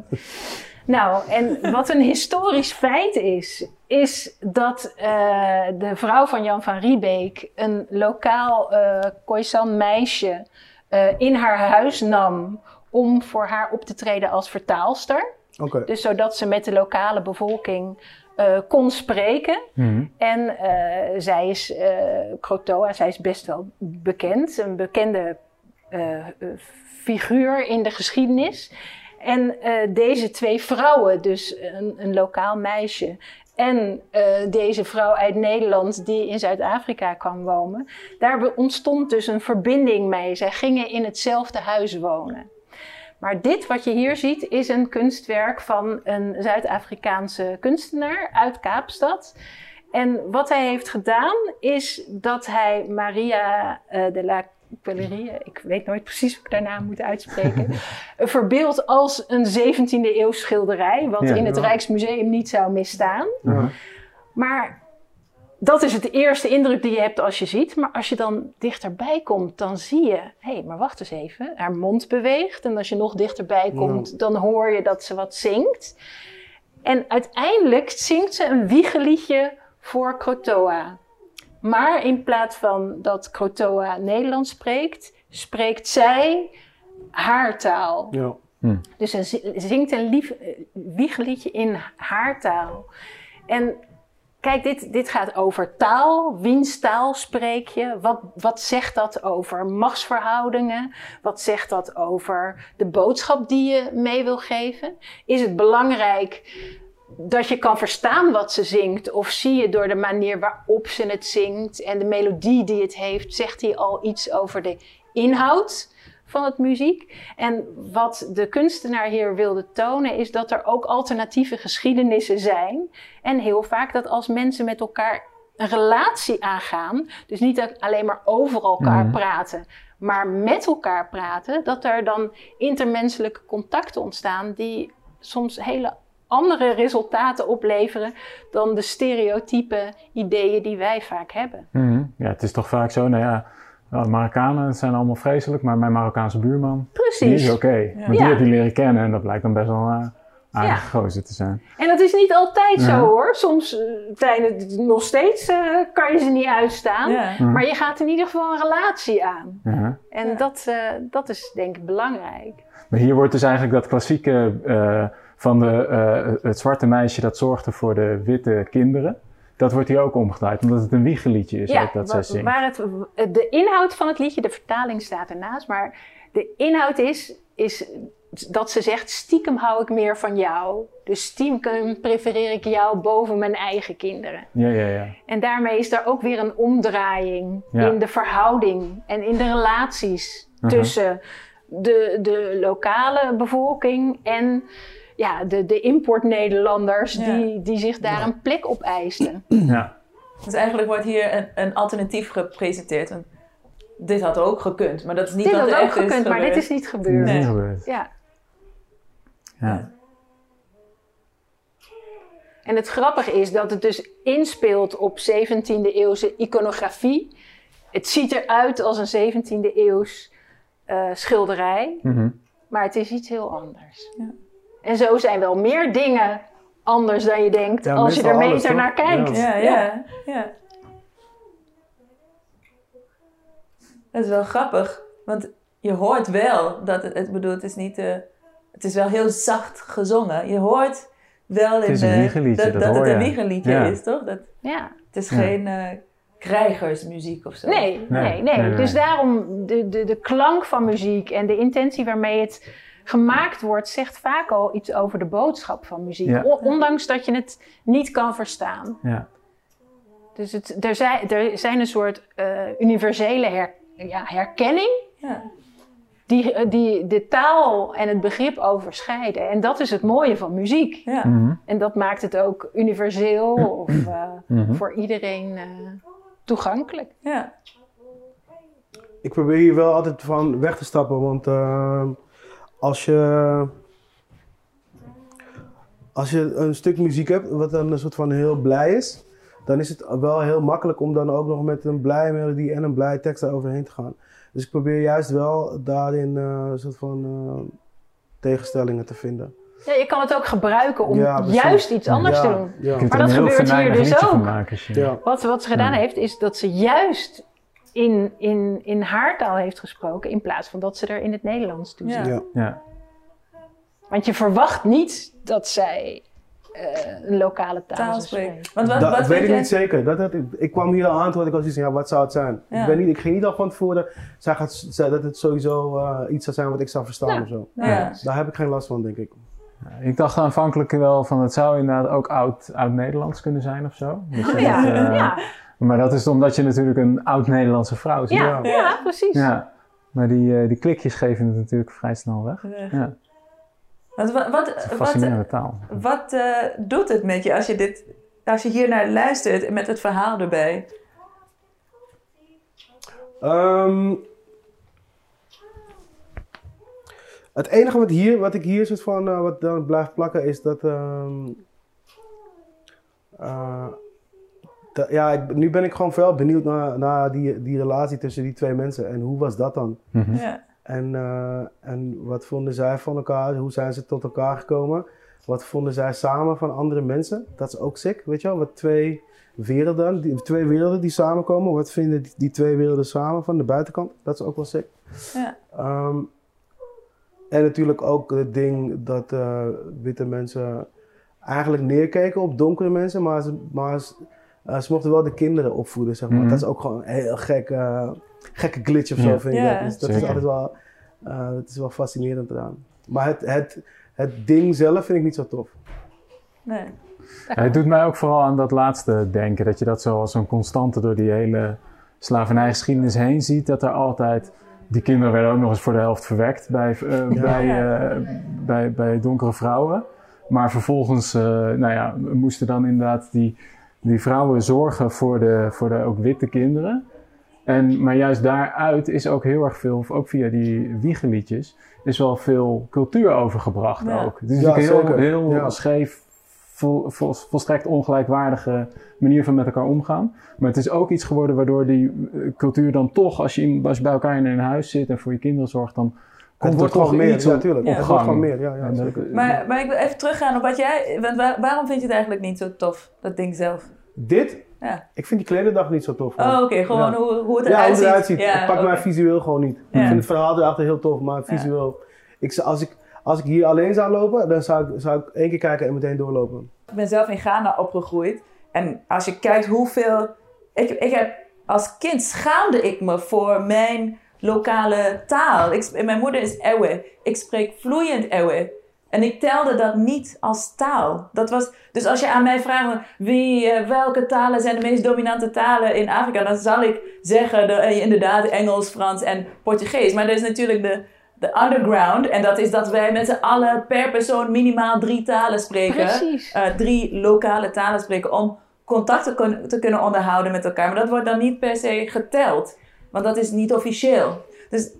Nou, en wat een historisch feit is, is dat uh, de vrouw van Jan van Riebeek een lokaal uh, Khoisan meisje in haar huis nam om voor haar op te treden als vertaalster. Okay. Dus zodat ze met de lokale bevolking uh, kon spreken. Mm. En uh, zij is, uh, Krotoa, zij is best wel bekend. Een bekende figuur in de geschiedenis. En deze twee vrouwen, dus een, een lokaal meisje en deze vrouw uit Nederland die in Zuid-Afrika kwam wonen, daar ontstond dus een verbinding mee. Zij gingen in hetzelfde huis wonen. Maar dit wat je hier ziet is een kunstwerk van een Zuid-Afrikaanse kunstenaar uit Kaapstad. En wat hij heeft gedaan is dat hij Maria uh, de la Pellerie, ik weet nooit precies hoe ik haar naam moet uitspreken, verbeeld als een 17e eeuw schilderij, wat ja, in het ja. Rijksmuseum niet zou misstaan. Ja. Maar dat is het eerste indruk die je hebt als je ziet. Maar als je dan dichterbij komt, dan zie je... Hé, hey, maar wacht eens even. Haar mond beweegt. En als je nog dichterbij komt, ja. dan hoor je dat ze wat zingt. En uiteindelijk zingt ze een wiegeliedje voor Krotoa. Maar in plaats van dat Krotoa Nederlands spreekt... spreekt zij haar taal. Ja. Hm. Dus ze zingt een lief, wiegeliedje in haar taal. En Kijk, dit, dit gaat over taal. Wiens taal spreek je? Wat, wat zegt dat over machtsverhoudingen? Wat zegt dat over de boodschap die je mee wil geven? Is het belangrijk dat je kan verstaan wat ze zingt? Of zie je door de manier waarop ze het zingt en de melodie die het heeft, zegt hij al iets over de inhoud? Van het muziek. En wat de kunstenaar hier wilde tonen is dat er ook alternatieve geschiedenissen zijn. En heel vaak dat als mensen met elkaar een relatie aangaan, dus niet alleen maar over elkaar Mhm. praten, maar met elkaar praten, dat er dan intermenselijke contacten ontstaan die soms hele andere resultaten opleveren dan de stereotype ideeën die wij vaak hebben. Mhm. Ja, het is toch vaak zo, nou ja, nou, de Marokkanen zijn allemaal vreselijk, maar mijn Marokkaanse buurman, die Precies. is oké. Maar die Ja. heb je leren kennen en dat blijkt dan best wel, eh, aardige gozer te zijn. En dat is niet altijd Ja. zo hoor. Soms zijn het nog steeds, eh, kan je ze niet uitstaan. Ja. Maar je gaat in ieder geval een relatie aan. Ja. En Ja. dat, eh, dat is denk ik belangrijk. Maar hier wordt dus eigenlijk dat klassieke eh, van de, eh, het zwarte meisje dat zorgde voor de witte kinderen. Dat wordt hier ook omgedraaid, omdat het een wiegeliedje is ook dat wa- zij zingt. waar het, de inhoud van het liedje, de vertaling staat ernaast. Maar de inhoud is, is dat ze zegt, stiekem hou ik meer van jou. Dus stiekem prefereer ik jou boven mijn eigen kinderen. Ja, ja, ja. En daarmee is er ook weer een omdraaiing Ja. in de verhouding en in de relaties tussen de, de lokale bevolking en ja, de, de import-Nederlanders Ja. die, die zich daar een plek op eisten. ja. Dus eigenlijk wordt hier een, een alternatief gepresenteerd. Dit had ook gekund, maar dat is niet dit wat had er ook echt is gekund, maar dit is niet Dat gebeurd. is Nee. niet gebeurd. Ja. Ja. En het grappige is dat het dus inspeelt op 17e eeuwse iconografie. Het ziet eruit als een 17e eeuws eh, schilderij, Mhm. maar het is iets heel anders. Ja. En zo zijn wel meer dingen anders dan je denkt Ja, als je er meter naar kijkt. Ja, ja, ja. Dat is wel grappig, want je hoort wel dat het, het bedoel, het is niet, eh, het is wel heel zacht gezongen. Je hoort wel in is een de, dat, dat dat hoor het een je. wiegeliedje Ja. is, toch? Dat, Ja. het is Ja. geen eh, krijgersmuziek of zo. Nee, Nee, nee, nee, nee, nee. Dus daarom de, de, de klank van muziek en de intentie waarmee het gemaakt wordt, zegt vaak al iets over de boodschap van muziek. Ja. Ondanks dat je het niet kan verstaan. Ja. Dus het, er, zijn, er zijn een soort eh, universele her- ja, herkenning Ja. die, eh, die de taal en het begrip overschrijden. En dat is het mooie van muziek. Ja. Mhm. En dat maakt het ook universeel of eh, Mhm. voor iedereen eh, toegankelijk. ja. Ik probeer hier wel altijd van weg te stappen, want eh, als je. Als je een stuk muziek hebt wat dan een soort van heel blij is, dan is het wel heel makkelijk om dan ook nog met een blije melodie en een blije tekst daaroverheen te gaan. Dus ik probeer juist wel daarin eh, een soort van eh, tegenstellingen te vinden. Ja, je kan het ook gebruiken om Ja, juist iets anders ja, te doen. Ja. Maar dat gebeurt hier dus ook. maken. Wat, wat ze gedaan Ja. heeft, is dat ze juist in, in, in haar taal heeft gesproken, in plaats van dat ze er in het Nederlands toe Ja. zit. Ja. Ja. Want je verwacht niet dat zij eh, een lokale taal, Taal zou spreken. spreken. Want wat, Dat wat weet ik jij- niet zeker. Dat, dat, ik, ik kwam hier al aan toen ik al zoiets ja, wat zou het zijn? Ja. Ik, weet niet, ik ging niet al van tevoren zij gaat, zij, dat het sowieso eh, iets zou zijn wat ik zou verstaan Ja. of zo. Ja. Daar heb ik geen last van, denk ik. Ik dacht aanvankelijk wel van het zou inderdaad ook oud, oud-Nederlands kunnen zijn of zo. Dus Oh dat, ja, eh, ja. Maar dat is omdat je natuurlijk een oud-Nederlandse vrouw ziet. Ja, Ja. ja, precies. Ja. Maar die, eh, die klikjes geven het natuurlijk vrij snel weg. Ja, Want wat, wat, het is een wat, fascinerende taal. wat eh, doet het met je als je, dit, als je hier naar luistert en met het verhaal erbij? Ehm, het enige wat, hier, wat ik hier soort van, eh, wat dan blijft plakken is dat... ehm, eh, dat- ja, ik, nu ben ik gewoon wel benieuwd naar, naar die, die relatie tussen die twee mensen. En hoe was dat dan? Mhm. Ja. En, eh, en wat vonden zij van elkaar? Hoe zijn ze tot elkaar gekomen? Wat vonden zij samen van andere mensen? Dat is ook sick, weet je wel? Wat twee werelden, die, twee werelden die samenkomen. Wat vinden die, die twee werelden samen van de buitenkant? Dat is ook wel sick. Ja. Ehm, en natuurlijk ook het ding dat eh, witte mensen eigenlijk neerkeken op donkere mensen, maar ze, maar ze, eh, ze mochten wel de kinderen opvoeden, zeg maar. Mhm. Dat is ook gewoon een heel gek, gekke glitch of zo, Ja. vind ik. Ja, dat. Dus dat is altijd wel, eh, dat is wel fascinerend eraan. Maar het, het, het ding zelf vind ik niet zo tof. Nee. Ja, het doet mij ook vooral aan dat laatste denken. Dat je dat zo als een constante door die hele slavernijgeschiedenis heen ziet. Dat er altijd... Die kinderen werden ook nog eens voor de helft verwekt bij, eh, bij, eh, bij, bij donkere vrouwen. Maar vervolgens eh, nou ja, moesten dan inderdaad die, die vrouwen zorgen voor de, voor de ook witte kinderen. En, maar juist daaruit is ook heel erg veel, ook via die wiegeliedjes, is wel veel cultuur overgebracht Ja. ook. Het is Ja, natuurlijk een heel, heel Ja. scheef, vol, vol- volstrekt ongelijkwaardige manier van met elkaar omgaan. Maar het is ook iets geworden waardoor die eh, cultuur dan toch, als je, in- als je bij elkaar in een huis zit en voor je kinderen zorgt, dan komt het wordt er toch gewoon meer, iets ja, op- tuurlijk. op Het wordt gewoon meer, ja, ja. Maar, maar ik wil even teruggaan op wat jij... Want waar- waarom vind je het eigenlijk niet zo tof, dat ding zelf? Dit, Ja. ik vind die klededag niet zo tof. Oh, oké. Gewoon Ja. hoe, hoe het Ja, eruit hoe het ziet. eruit ziet. Ja, het pakt oké. mij visueel gewoon niet. Ja. Ik vind het verhaal erachter heel tof, maar visueel. Ik, zou- als, ik, als ik hier alleen zou lopen, dan zou ik, zou ik één keer kijken en meteen doorlopen. Ik ben zelf in Ghana opgegroeid. En als je kijkt hoeveel... Ik, ik heb, als kind schaamde ik me voor mijn lokale taal. Ik, mijn moeder is Ewe. Ik spreek vloeiend Ewe. En ik telde dat niet als taal. Dat was, dus als je aan mij vraagt wie, eh, welke talen zijn de meest dominante talen in Afrika, dan zal ik zeggen de, eh, inderdaad Engels, Frans en Portugees. Maar er is natuurlijk de, de underground. En dat is dat wij met z'n allen per persoon minimaal drie talen spreken. Precies. Eh, drie lokale talen spreken om contact te, kun- te kunnen onderhouden met elkaar. Maar dat wordt dan niet per se geteld. Want dat is niet officieel. Dus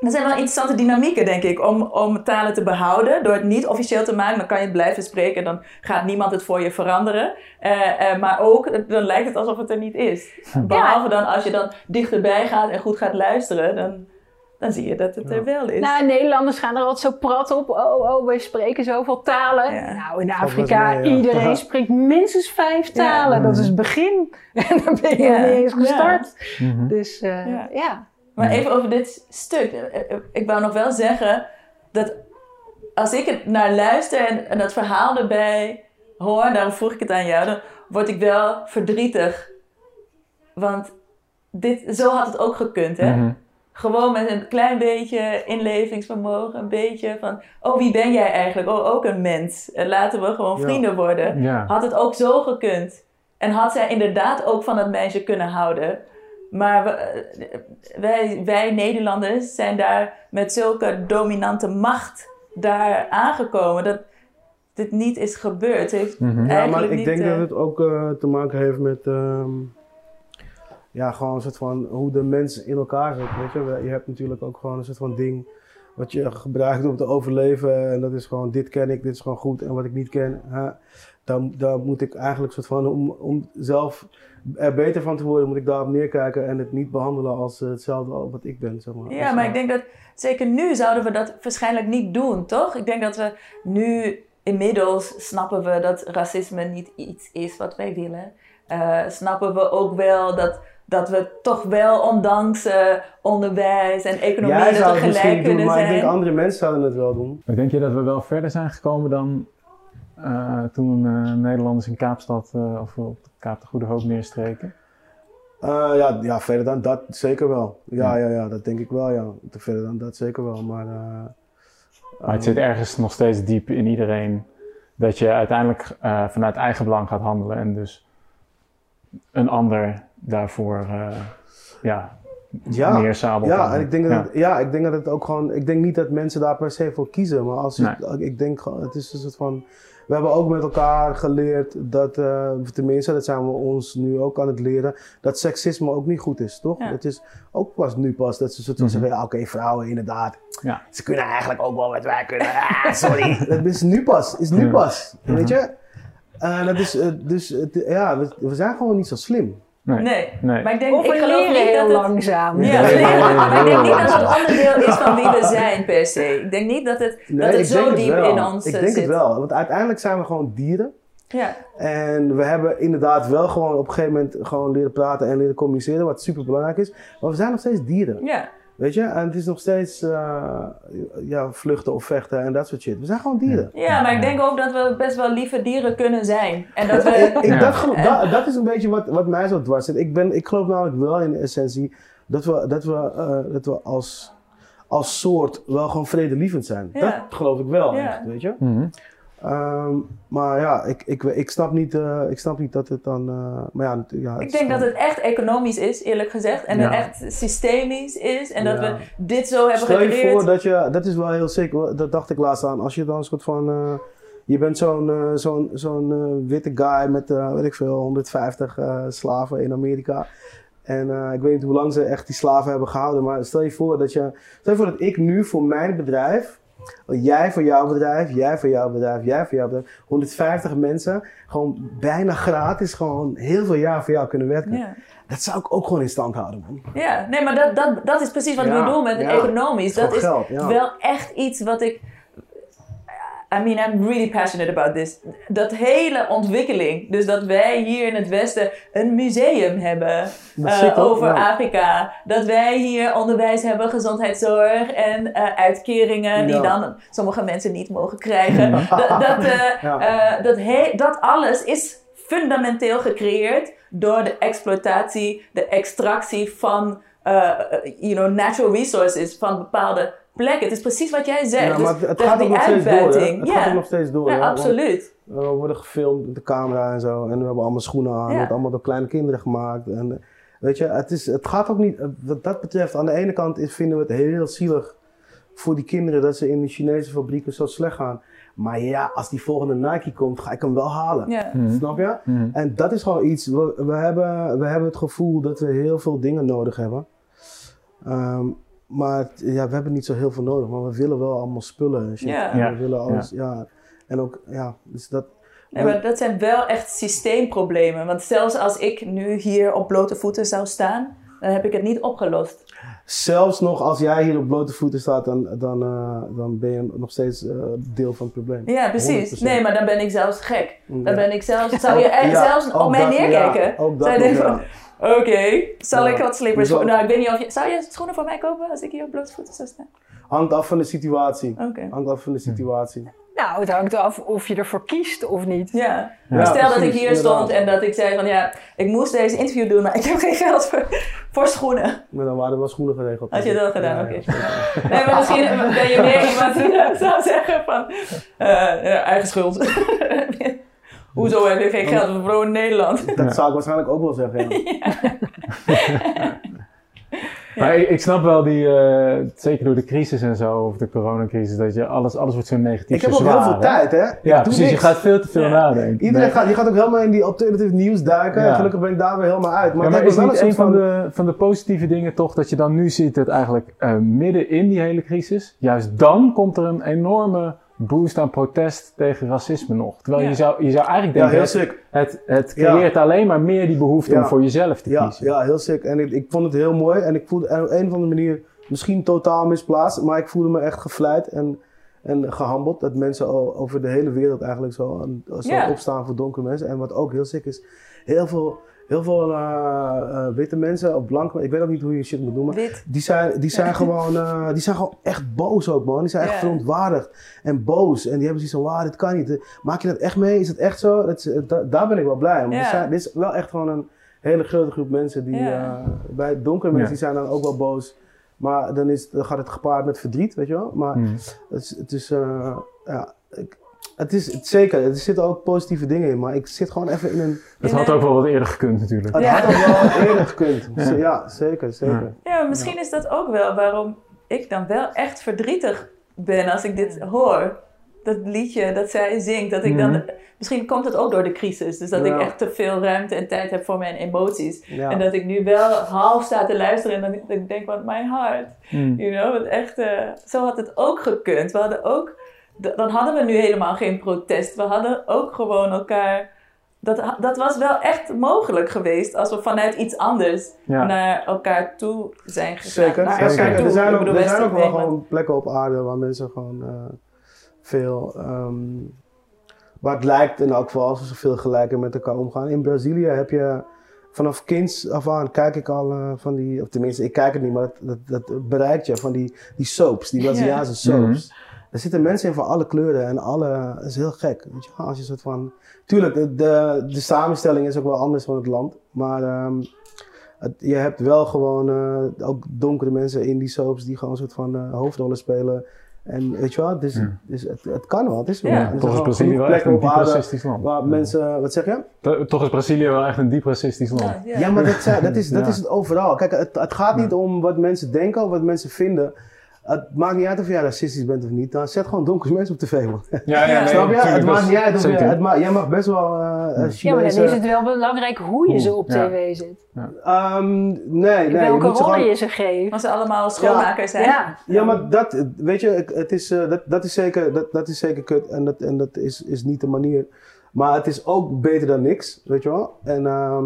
er zijn wel interessante dynamieken, denk ik, om, om talen te behouden. Door het niet officieel te maken, dan kan je het blijven spreken. Dan gaat niemand het voor je veranderen. Eh, eh, maar ook, dan lijkt het alsof het er niet is. Behalve dan als je dan dichterbij gaat en goed gaat luisteren, dan, dan zie je dat het er wel is. Nou, Nederlanders gaan er altijd zo prat op. Oh, oh, wij spreken zoveel talen. Ja. Nou, in Afrika, mee, ja. iedereen spreekt minstens vijf talen. Dat is het begin. En dan ben je niet eens gestart. Mhm. Dus eh, Ja. ja. Maar even over dit stuk. Eh, eh, Ik wou nog wel zeggen dat als ik het naar luister en, en dat verhaal erbij hoor, daarom vroeg ik het aan jou, dan word ik wel verdrietig. Want dit, zo had het ook gekund, hè? Mhm. Gewoon met een klein beetje inlevingsvermogen, een beetje van, oh wie ben jij eigenlijk? Oh, ook een mens. En laten we gewoon Ja. vrienden worden. Ja. Had het ook zo gekund. En had zij inderdaad ook van dat meisje kunnen houden. Maar we, eh, wij, wij Nederlanders zijn daar met zulke dominante macht daar aangekomen. Dat dit niet is gebeurd. Heeft Mhm. Ja, maar ik niet, denk eh, dat het ook eh, te maken heeft met. ehm, ja, gewoon een soort van hoe de mens in elkaar zit. Weet je? je hebt natuurlijk ook gewoon een soort van ding. wat je gebruikt om te overleven. En dat is gewoon: dit ken ik, dit is gewoon goed. En wat ik niet ken, hè, dan, moet ik eigenlijk soort van. om, om zelf er beter van te worden, moet ik daarop neerkijken. en het niet behandelen als eh, hetzelfde wat ik ben. Zeg maar. Ja, maar ik denk dat zeker nu zouden we dat waarschijnlijk niet doen, toch? Ik denk dat we nu inmiddels snappen we dat racisme niet iets is wat wij willen. Eh, snappen we ook wel dat, dat we toch wel ondanks eh, onderwijs en economie Jij dat zou we het misschien gelijk doen, kunnen maar ik zijn. denk andere mensen zouden het wel doen. Maar denk je dat we wel verder zijn gekomen dan eh, toen eh, Nederlanders in Kaapstad eh, of op de Kaap de Goede Hoop neerstreken? Eh, ja, ja, verder dan dat zeker wel. Ja, ja, ja, dat denk ik wel, ja. Te Verder dan dat zeker wel, maar... eh, Maar het zit ergens nog steeds diep in iedereen dat je uiteindelijk eh, vanuit eigen belang gaat handelen en dus een ander daarvoor eh, ja, Ja, neerzabelt. ja, en ik denk dat, Ja. het, ja, ik denk dat het ook gewoon... Ik denk niet dat mensen daar per se voor kiezen, maar als je, Nee. ik denk gewoon, het is een soort van... We hebben ook met elkaar geleerd dat, eh, tenminste, dat zijn we ons nu ook aan het leren, dat seksisme ook niet goed is, toch? Ja. Het is ook pas nu pas dat ze soort van Mhm. zeggen, ja, oké, vrouwen inderdaad, Ja. ze kunnen eigenlijk ook wel wat wij kunnen. Ah, sorry. dat is nu pas, is nu pas, Mhm. weet je? Eh, dat is, dus, het- ja, we, we zijn gewoon niet zo slim. Nee. Nee, Nee. maar ik denk, Of ik geloof niet heel dat het... langzaam. Ja, nee, maar ik denk niet dat het onderdeel is van wie we zijn per se. Ik denk niet dat het, dat het ik zo denk diep wel. in ons Ik eh, denk zit. het wel, want uiteindelijk zijn we gewoon dieren. Ja. En we hebben inderdaad wel gewoon op een gegeven moment gewoon leren praten en leren communiceren, wat super belangrijk is. Maar we zijn nog steeds dieren, ja. Weet je? En het is nog steeds eh, ja, vluchten of vechten en dat soort shit. We zijn gewoon dieren. Ja, maar ik denk ook dat we best wel lieve dieren kunnen zijn. En dat we... Ik, Ja. dat, geloof- dat, dat is een beetje wat, wat mij zo dwars zit. Ik, ben, ik geloof namelijk wel in de essentie dat we, dat we, eh, dat we als, als soort wel gewoon vredelievend zijn. Ja. Dat geloof ik wel Ja. echt, weet je? Mhm. Ehm, maar ja, ik, ik, ik, snap niet, eh, ik snap niet dat het dan. eh, maar ja, ja, het Ik denk dat het echt economisch is, eerlijk gezegd. En Ja. het echt systemisch is. En dat Ja. we dit zo hebben Stel je gecreëerd. voor dat je, dat is wel heel zeker, hoor. dat dacht ik laatst aan. Als je dan een soort van, eh, je bent zo'n zo'n zo'n witte guy met, eh, weet ik veel, 150 eh, slaven in Amerika. En eh, ik weet niet hoe lang ze echt die slaven hebben gehouden, maar stel je voor dat je, stel je voor dat ik nu voor mijn bedrijf Jij voor jouw bedrijf, jij voor jouw bedrijf, jij voor jouw bedrijf. 150 mensen, gewoon bijna gratis, gewoon heel veel jaar voor jou kunnen werken. Ja. Dat zou ik ook gewoon in stand houden, man. Ja, nee, maar dat, dat, dat is precies wat Ja, bedoel met ja. economisch. Dat is geld, wel echt iets wat ik. I mean, I'm really passionate about this. Dat hele ontwikkeling. Dus dat wij hier in het Westen een museum hebben eh, over Ja. Afrika. Dat wij hier onderwijs hebben, gezondheidszorg en eh, uitkeringen die dan sommige mensen niet mogen krijgen. dat, dat, eh, Ja. dat, alles is fundamenteel gecreëerd door de exploitatie, de extractie van you know, natural resources van bepaalde plekken. Het is precies wat jij zegt. Ja, Dus maar het, gaat ook nog steeds door, hè? Het ja. gaat ook nog steeds door, ja? Want absoluut. We worden gefilmd met de camera en zo. En we hebben allemaal schoenen aan. Ja. Het wordt allemaal door kleine kinderen gemaakt. En, weet je, het, is, het gaat ook niet... Wat dat betreft, aan de ene kant is, vinden we het heel zielig voor die kinderen dat ze in de Chinese fabrieken zo slecht gaan. Maar ja, als die volgende Nike komt, ga ik hem wel halen. Ja. Snap je? Mhm. En dat is gewoon iets, we, we, hebben, we hebben het gevoel dat we heel veel dingen nodig hebben. Ehm, maar ja, we hebben niet zo heel veel nodig, maar we willen wel allemaal spullen en shit. Ja. En Ja. We willen alles, ja. En ook, ja, dus dat... Nee, maar dat zijn wel echt systeemproblemen. Want zelfs als ik nu hier op blote voeten zou staan, dan heb ik het niet opgelost. Zelfs nog als jij hier op blote voeten staat, dan, dan, eh, dan ben je nog steeds eh, deel van het probleem. Ja, precies. 100%. Nee, maar dan ben ik zelfs gek. Dan Ja. ben ik zelfs, zou je Ja, zelfs op mij ja, neerkijken? ook dat zou je nog, denken oké, zal Ja. ik wat slippers Nou, ik weet niet of je... Zou je schoenen voor mij kopen als ik hier op blote voeten zou staan? Hangt af van de situatie. Oké. Hangt af van de situatie. Nou, het hangt af of je ervoor kiest of niet. Ja. Ja, Maar Stel dat ik hier stond en dat ik zei van ja, ik moest deze interview doen, maar ik heb geen geld voor, voor schoenen. Maar dan waren er wel schoenen geregeld. Had je dat gedaan? Ja, Oké. ja. Nee, maar misschien ben je meer iemand die zou zeggen van eh, eigen schuld. Hoezo heb je geen geld? We wonen in Nederland. Dat zou ik waarschijnlijk ook wel zeggen. Ja. Maar ik, ik snap wel die, eh, zeker door de crisis en zo, of de coronacrisis, dat je alles, alles wordt zo negatief, Ik heb zo ook heel veel hè? tijd, hè? Ik Ja, precies. Je gaat veel te veel Ja. nadenken. Iedereen Nee. gaat, je gaat ook helemaal in die alternative nieuws duiken. Ja. En gelukkig ben ik daar weer helemaal uit. Maar, Ja, maar het is heeft niet wel een van de, van de positieve dingen toch dat je dan nu ziet dat eigenlijk eh, midden in die hele crisis, juist dan komt er een enorme boost aan protest tegen racisme nog. Terwijl Ja. je, zou, je zou eigenlijk Ja, denken, heel het, sick. het, het Ja. creëert alleen maar meer die behoefte Ja. om voor jezelf te Ja, kiezen. ja, heel sick. En ik, ik vond het heel mooi. En ik voelde en op een of andere manier, misschien totaal misplaatst, maar ik voelde me echt gevleid en, en gehandeld. Dat mensen al over de hele wereld eigenlijk zo, aan- zo Ja. opstaan voor donkere mensen. En wat ook heel sick is, heel veel, heel veel eh, eh, witte mensen of blanke ik weet ook niet hoe je shit moet noemen. Wit. Die zijn, die, zijn gewoon, eh, die zijn gewoon echt boos ook, man. Die zijn echt verontwaardigd en boos. En die hebben zoiets van, wauw, dit kan niet. Maak je dat echt mee? Is het echt zo? Dat is, da- daar ben ik wel blij om. Zijn, dit is wel echt gewoon een hele grote groep mensen die... Eh, bij donkere mensen die zijn dan ook wel boos. Maar dan, is, dan gaat het gepaard met verdriet, weet je wel. Maar Hmm. het is... Het is eh, ja, ik, het is het, zeker, er zitten ook positieve dingen in. Maar ik zit gewoon even in een... Het In had een- ook wel wat eerder gekund natuurlijk. Het Ja. had ook wel eerder gekund. Ja, zeker, zeker. Ja, maar misschien is dat ook wel waarom ik dan wel echt verdrietig ben als ik dit hoor. Dat liedje dat zij zingt, dat ik dan... Mhm. Misschien komt het ook door de crisis. Dus dat Ja. ik echt te veel ruimte en tijd heb voor mijn emoties. Ja. En dat ik nu wel half sta te luisteren en dan dat ik denk van, my heart. Hmm. You know, het echt, eh, zo had het ook gekund. We hadden ook, dan hadden we nu helemaal geen protest. We hadden ook gewoon elkaar. Dat, dat was wel echt mogelijk geweest als we vanuit iets anders Ja. naar elkaar toe zijn gegaan. Zeker. Naar Ja, elkaar kijk, toe. er zijn ook, er zijn ook wel gewoon plekken op aarde waar mensen gewoon eh, veel. ehm, waar het lijkt in elk geval alsof ze veel gelijker met elkaar omgaan. In Brazilië heb je vanaf kinds af aan kijk ik al eh, van die, of tenminste ik kijk het niet, maar dat, dat, dat bereikt je van die, die soaps, die Braziliaanse soaps. Er zitten mensen in van alle kleuren en alle, dat is heel gek. Weet je, wel, als je soort van, tuurlijk, de, de, de samenstelling is ook wel anders van het land, maar ehm, het- je hebt wel gewoon eh, ook donkere mensen in die soaps die gewoon een soort van eh, hoofdrollen spelen. En weet je wel, dus, Ja. dus het, het kan wel, het is wel. Ja. Toch is Brazilië wel echt een diep racistisch land. waar mensen, wat zeg je? To- Toch is Brazilië wel echt een diep racistisch land. Ja, ja. Ja, maar dat, dat, is, dat Ja. is het overal. Kijk, het, het gaat niet om wat mensen denken of wat mensen vinden. Het maakt niet uit of jij racistisch bent of niet. Dan zet gewoon donkere mensen op tv, man. Ja, ja, nee, Snap je? tuurlijk, Het dat maakt niet uit of je... zeker. Het ma jij mag best wel eh Ja, maar Chinese... dan is het wel belangrijk hoe je ze op Ja. tv zet. Ehm, nee, nee. je welke rollen gewoon- je ze geeft. Als ze allemaal schoonmakers zijn. Ja. Ja, maar dat, weet je, het- is, eh, dat, dat, is zeker, dat, dat is zeker kut en dat, en dat is, is niet de manier. Maar het is ook beter dan niks, weet je wel. En ehm,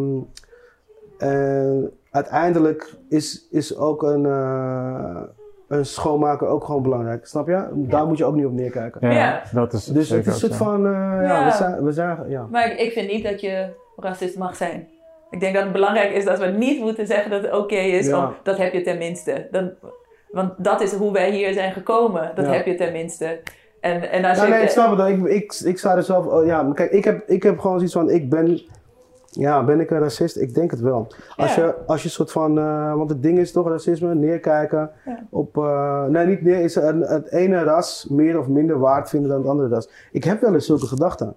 en uiteindelijk is, is ook een, eh, een schoonmaker ook gewoon belangrijk, snap je? Daar moet je ook niet op neerkijken. Ja, Ja. dat is Dus het is een soort van, eh, ja, Ja. we zijn, we zijn, ja. Maar ik, ik vind niet dat je racist mag zijn. Ik denk dat het belangrijk is dat we niet moeten zeggen dat het oké is. Ja. Om, dat heb je tenminste. Dan, want dat is hoe wij hier zijn gekomen. Dat Ja. heb je tenminste. En, en als Ja, je, nee, ik snap het. Ik, ik, ik sta er zelf... oh, ja, maar kijk, ik heb, ik heb gewoon zoiets van... Ik ben... Ja, ben ik een racist? Ik denk het wel. Als, Ja. je, als je soort van... eh, want het ding is toch racisme, neerkijken Ja. op... eh, nee, niet neer. Is een, het ene ras meer of minder waard vinden dan het andere ras. Ik heb wel eens zulke gedachten.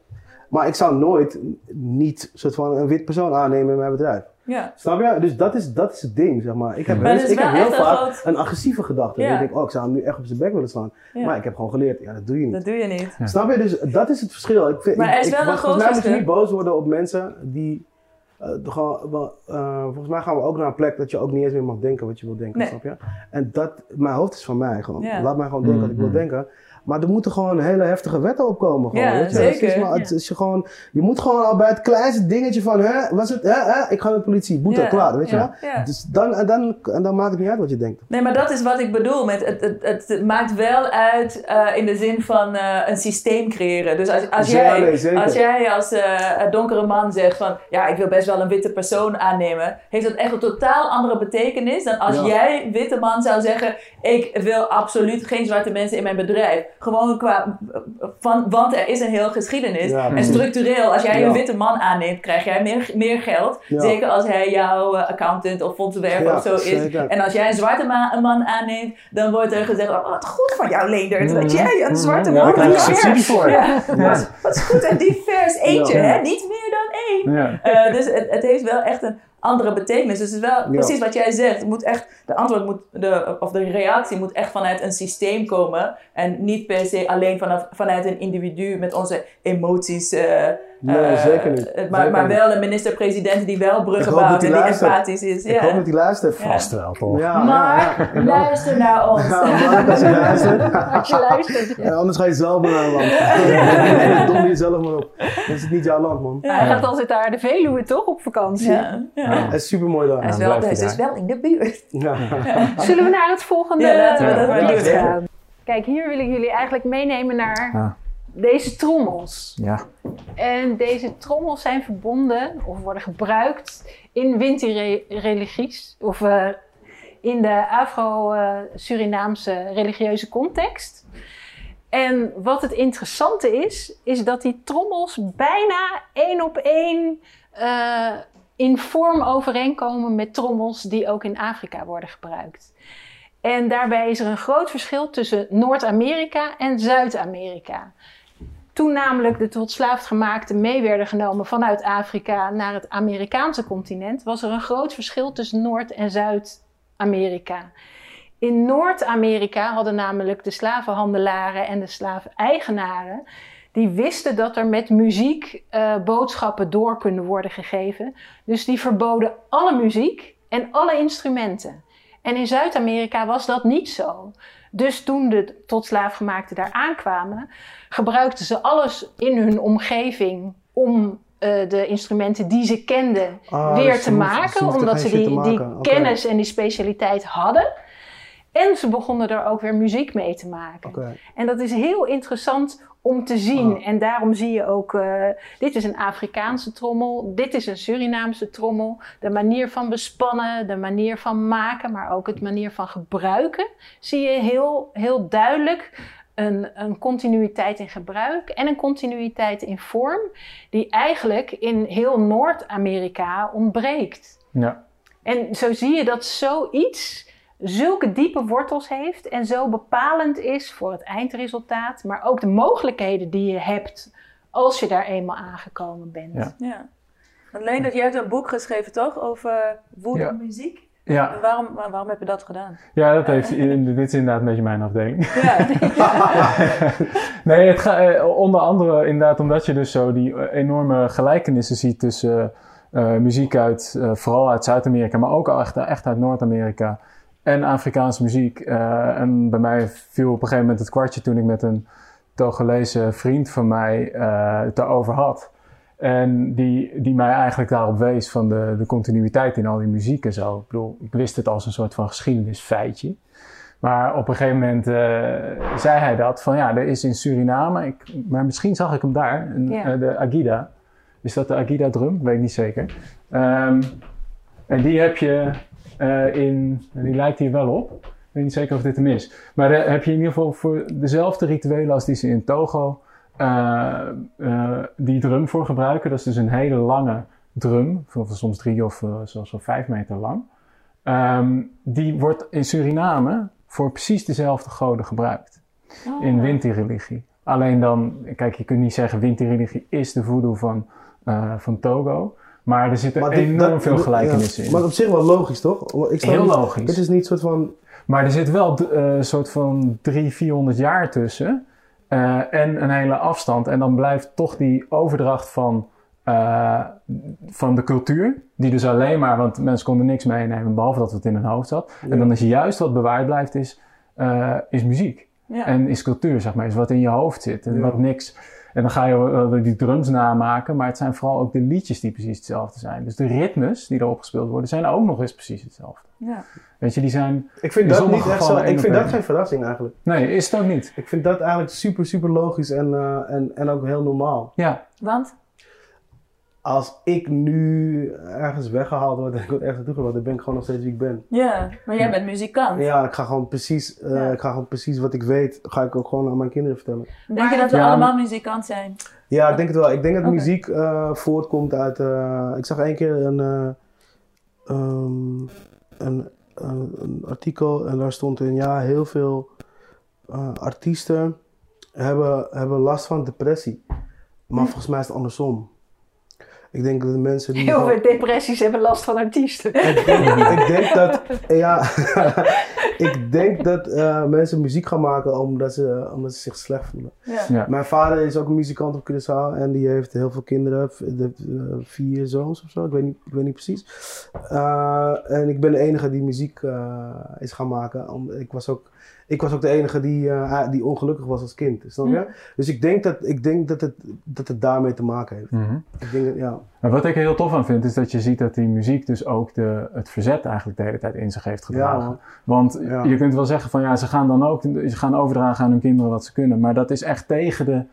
Maar ik zou nooit niet soort van een wit persoon aannemen in mijn bedrijf. Ja. Snap je? Dus dat is, dat is het ding, zeg maar. Ik heb, Maar eens- ik heb heel vaak groot- een agressieve gedachte. Ja. Dan denk ik, oh, ik zou hem nu echt op zijn bek willen slaan. Ja. Maar ik heb gewoon geleerd, ja, dat doe je niet. Dat doe je niet. Ja. Snap je? Dus dat is het verschil. Ik vind, Maar er is ik, wel ik- een Volgens groot mij moet je verschil. niet boos worden op mensen die... eh, gewoon, eh, volgens mij gaan we ook naar een plek dat je ook niet eens meer mag denken wat je wil denken, Nee. snap je? En dat, mijn hoofd is van mij gewoon. Ja. Laat mij gewoon denken wat ik wil Mhm. denken. Maar er moeten gewoon hele heftige wetten opkomen. Gewoon, Ja, weet je? Zeker. is maar- het is je, gewoon, je moet gewoon al bij het kleinste dingetje van, hè, was het, hè, hè, ik ga naar de politie, boete, Ja. klaar, weet je wel? Ja. Dus dan, en, dan, en dan maakt het niet uit wat je denkt. Nee, maar dat is wat ik bedoel. Met het, het, het maakt wel uit eh, in de zin van eh, een systeem creëren. Dus als, als, Ja, jij, nee, als jij als eh, donkere man zegt van... Ja, ik wil best wel een witte persoon aannemen. Heeft dat echt een totaal andere betekenis dan als Ja. jij, witte man, zou zeggen... Ik wil absoluut geen zwarte mensen in mijn bedrijf. Gewoon qua... Van, want er is een heel geschiedenis. Ja, en structureel, als jij Ja. een witte man aanneemt... krijg jij meer, meer geld. Ja. Zeker als hij jouw eh, accountant of fondsenwerver Ja, of zo is. zeker. En als jij een zwarte ma- een man aanneemt, dan wordt er gezegd: oh, wat goed van jou, Leendert, dat jij een zwarte. Ja, man voor. Ja, Ja. Wat, goed en divers eentje, Ja. hè? Niet meer dan één. Ja. Eh, dus het, het heeft wel echt een andere betekenis. Dus het is wel precies wat jij zegt. Het moet echt, de antwoord moet, de, of de reactie moet echt vanuit een systeem komen. En niet per se alleen vanaf, vanuit een individu met onze emoties. eh, Nee, eh, zeker niet. Maar, Zeker maar niet. wel een minister-president die wel bruggen dat bouwt en die empathisch is. Ik Ja. hoop dat hij luistert. Ja. Vast wel, toch? Ja, Maar ja, ja. luister naar ons. Ja, maar als hij luistert. Als je luistert. Ja, anders ga je zelf maar naar een land. Dom je zelf maar op. Dan is het niet jouw land, man. Hij gaat altijd daar de Veluwe toch op vakantie. Ja, ja. Het is super mooi Hij daar. is, Ja, wel, blijf hij je is wel in de buurt. Ja. Zullen we naar het volgende Ja, laten we dat maar gaan? Kijk, hier wil ik jullie eigenlijk meenemen naar Ja. Deze trommels. Ja. En deze trommels zijn verbonden of worden gebruikt in Winti-religies of eh, in de Afro-Surinaamse religieuze context. En wat het interessante is, is dat die trommels bijna één op één eh, in vorm overeenkomen met trommels die ook in Afrika worden gebruikt. En daarbij is er een groot verschil tussen Noord-Amerika en Zuid-Amerika. Toen namelijk de tot slaafgemaakten mee werden genomen vanuit Afrika naar het Amerikaanse continent, was er een groot verschil tussen Noord- en Zuid-Amerika. In Noord-Amerika hadden namelijk de slavenhandelaren en de slaveneigenaren, die wisten dat er met muziek eh, boodschappen door kunnen worden gegeven. Dus die verboden alle muziek en alle instrumenten. En in Zuid-Amerika was dat niet zo. Dus toen de tot slaafgemaakten daar aankwamen, gebruikten ze alles in hun omgeving om eh, de instrumenten die ze kenden Ah, weer dus te maken, omdat ze die, die kennis en die specialiteit hadden. En ze begonnen er ook weer muziek mee te maken. En dat is heel interessant om te zien. Ah. En daarom zie je ook, eh, dit is een Afrikaanse trommel, dit is een Surinaamse trommel. De manier van bespannen, de manier van maken, maar ook het manier van gebruiken, zie je heel, heel duidelijk een, een continuïteit in gebruik en een continuïteit in vorm, die eigenlijk in heel Noord-Amerika ontbreekt. Ja. En zo zie je dat zoiets zulke diepe wortels heeft en zo bepalend is voor het eindresultaat, maar ook de mogelijkheden die je hebt als je daar eenmaal aangekomen bent. Ja. Ja. Leendert, jij hebt een boek geschreven toch over woede Ja. muziek? Ja, Waarom, waarom heb je dat gedaan? ja dat heeft, dit is inderdaad een beetje mijn afdeling. Ja, nee, het ga, eh, onder andere inderdaad omdat je dus zo die eh, enorme gelijkenissen ziet tussen eh, muziek uit, eh, vooral uit Zuid-Amerika, maar ook al echt, echt uit Noord-Amerika en Afrikaanse muziek. Eh, en bij mij viel op een gegeven moment het kwartje toen ik met een Togolese vriend van mij eh, het daarover had. En die, die mij eigenlijk daarop wees van de, de continuïteit in al die muziek en zo. Ik bedoel, ik wist het als een soort van geschiedenisfeitje. Maar op een gegeven moment eh, zei hij dat van ja, er is in Suriname, ik, maar misschien zag ik hem daar, een, de Agida. Is dat de Agida drum? Weet ik niet zeker. Ehm, en die heb je eh, in, die lijkt hier wel op. Ik weet niet zeker of dit hem is. Maar daar heb je in ieder geval voor dezelfde rituelen als die ze in Togo eh, die drum voor gebruiken. Dat is dus een hele lange drum, van soms drie of zelfs wel vijf meter lang. Ehm, die wordt in Suriname voor precies dezelfde goden gebruikt. In Winti-religie. Alleen dan, kijk, je kunt niet zeggen Winti-religie is de voodoo van, van Togo. Maar er zitten dit- enorm dat- veel ja, gelijkenissen in. Maar op zich wel logisch, toch? Ik Heel niet- logisch. Het is niet soort van... Maar er zit wel eh, een soort van 300, 400 jaar tussen. eh, en een hele afstand. En dan blijft toch die overdracht van, eh, van de cultuur. Die dus alleen maar, want mensen konden niks meenemen behalve dat het in hun hoofd zat. Ja. En dan is juist wat bewaard blijft, is, is muziek. Ja. En is cultuur, zeg maar. Is wat in je hoofd zit. En Ja. wat niks. En dan ga je wel die drums namaken. Maar het zijn vooral ook de liedjes die precies hetzelfde zijn. Dus de ritmes die erop gespeeld worden, zijn ook nog eens precies hetzelfde. ja. Weet je, die zijn... Ik vind In dat niet echt zo... Ik vind dat geen verrassing eigenlijk. Nee, is het ook niet. Ik vind dat eigenlijk super, super logisch en, eh, en, en ook heel normaal. Ja, Want? Als ik nu ergens weggehaald word en ik word ergens naartoe gebracht, dan ben ik gewoon nog steeds wie ik ben. Ja, maar jij bent muzikant. Ja, ik ga gewoon precies, eh, Ja. ik ga gewoon precies wat ik weet, ga ik ook gewoon aan mijn kinderen vertellen. Denk je dat we Ja, allemaal muzikant zijn? Ja, ik denk het wel. Ik denk dat muziek eh, voortkomt uit. eh, ik zag één keer een, eh, ehm, een, een, een artikel en daar stond in: ja, heel veel eh, artiesten hebben, hebben last van depressie. Maar volgens mij is het andersom. Ik denk dat de mensen die. Heel gewoon- veel depressies hebben last van artiesten. ik denk, ik denk dat, ja, ik denk dat eh, mensen muziek gaan maken omdat ze, omdat ze zich slecht voelen. Ja. ja. Mijn vader is ook een muzikant op Curaçao en die heeft heel veel kinderen, eh, vier zoons of zo, ik weet niet, ik weet niet precies. Eh, en ik ben de enige die muziek eh, is gaan maken. Om- Ik was ook, ik was ook de enige die, eh, die ongelukkig was als kind, snap je? Dus ik denk, dat, ik denk dat, het, dat het daarmee te maken heeft. Mhm. Ik denk dat, ja. Maar wat ik er heel tof aan vind, is dat je ziet dat die muziek dus ook de, het verzet eigenlijk de hele tijd in zich heeft gedragen. Want Ja. je kunt wel zeggen van ja, ze gaan dan ook, ze gaan overdragen aan hun kinderen wat ze kunnen. Maar dat is echt tegen de,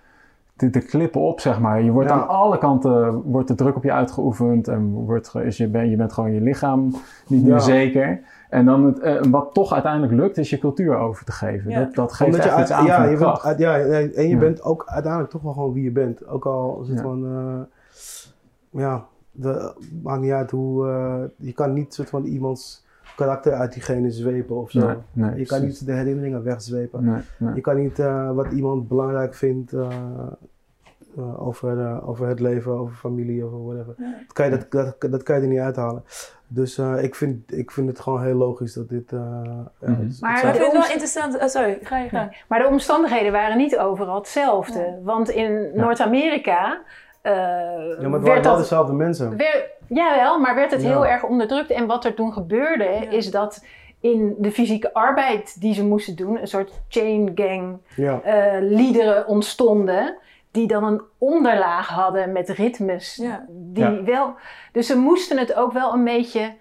de, de klippen op, zeg maar. Je wordt Ja. aan alle kanten, wordt de druk op je uitgeoefend. En wordt, ge- is je, ben, je bent gewoon je lichaam niet meer Ja. zeker. En dan het, eh, wat toch uiteindelijk lukt, is je cultuur over te geven. Ja. Dat, dat geeft Omdat je echt iets uit- aan ja, je bent, kracht. uit- ja, en je Ja. bent ook uiteindelijk toch wel gewoon wie je bent. Ook al is het Ja. van, eh, ja, de, maakt niet uit hoe, eh, je kan niet soort van iemands karakter uit diegene zwepen of zo. Nee, nee, je kan precies. niet de herinneringen wegzwepen. Nee, nee. Je kan niet eh, wat iemand belangrijk vindt eh, eh, over, over het leven, over familie of whatever. Dat, kan je, dat, dat, dat kan je er niet uithalen. Dus eh, ik, vind, ik vind het gewoon heel logisch dat dit... is- Maar- het Maar ik vind het wel interessant. Oh, sorry, ga je gang. Maar de omstandigheden waren niet overal hetzelfde. Want in Noord-Amerika ja, maar het waren werd wel dat dezelfde mensen. Weer, jawel, maar werd het Ja. heel erg onderdrukt. En wat er toen gebeurde, is dat in de fysieke arbeid die ze moesten doen, een soort chain gang Ja. eh, liederen ontstonden. Die dan een onderlaag hadden met ritmes. Ja. Die Ja. wel, dus ze moesten het ook wel een beetje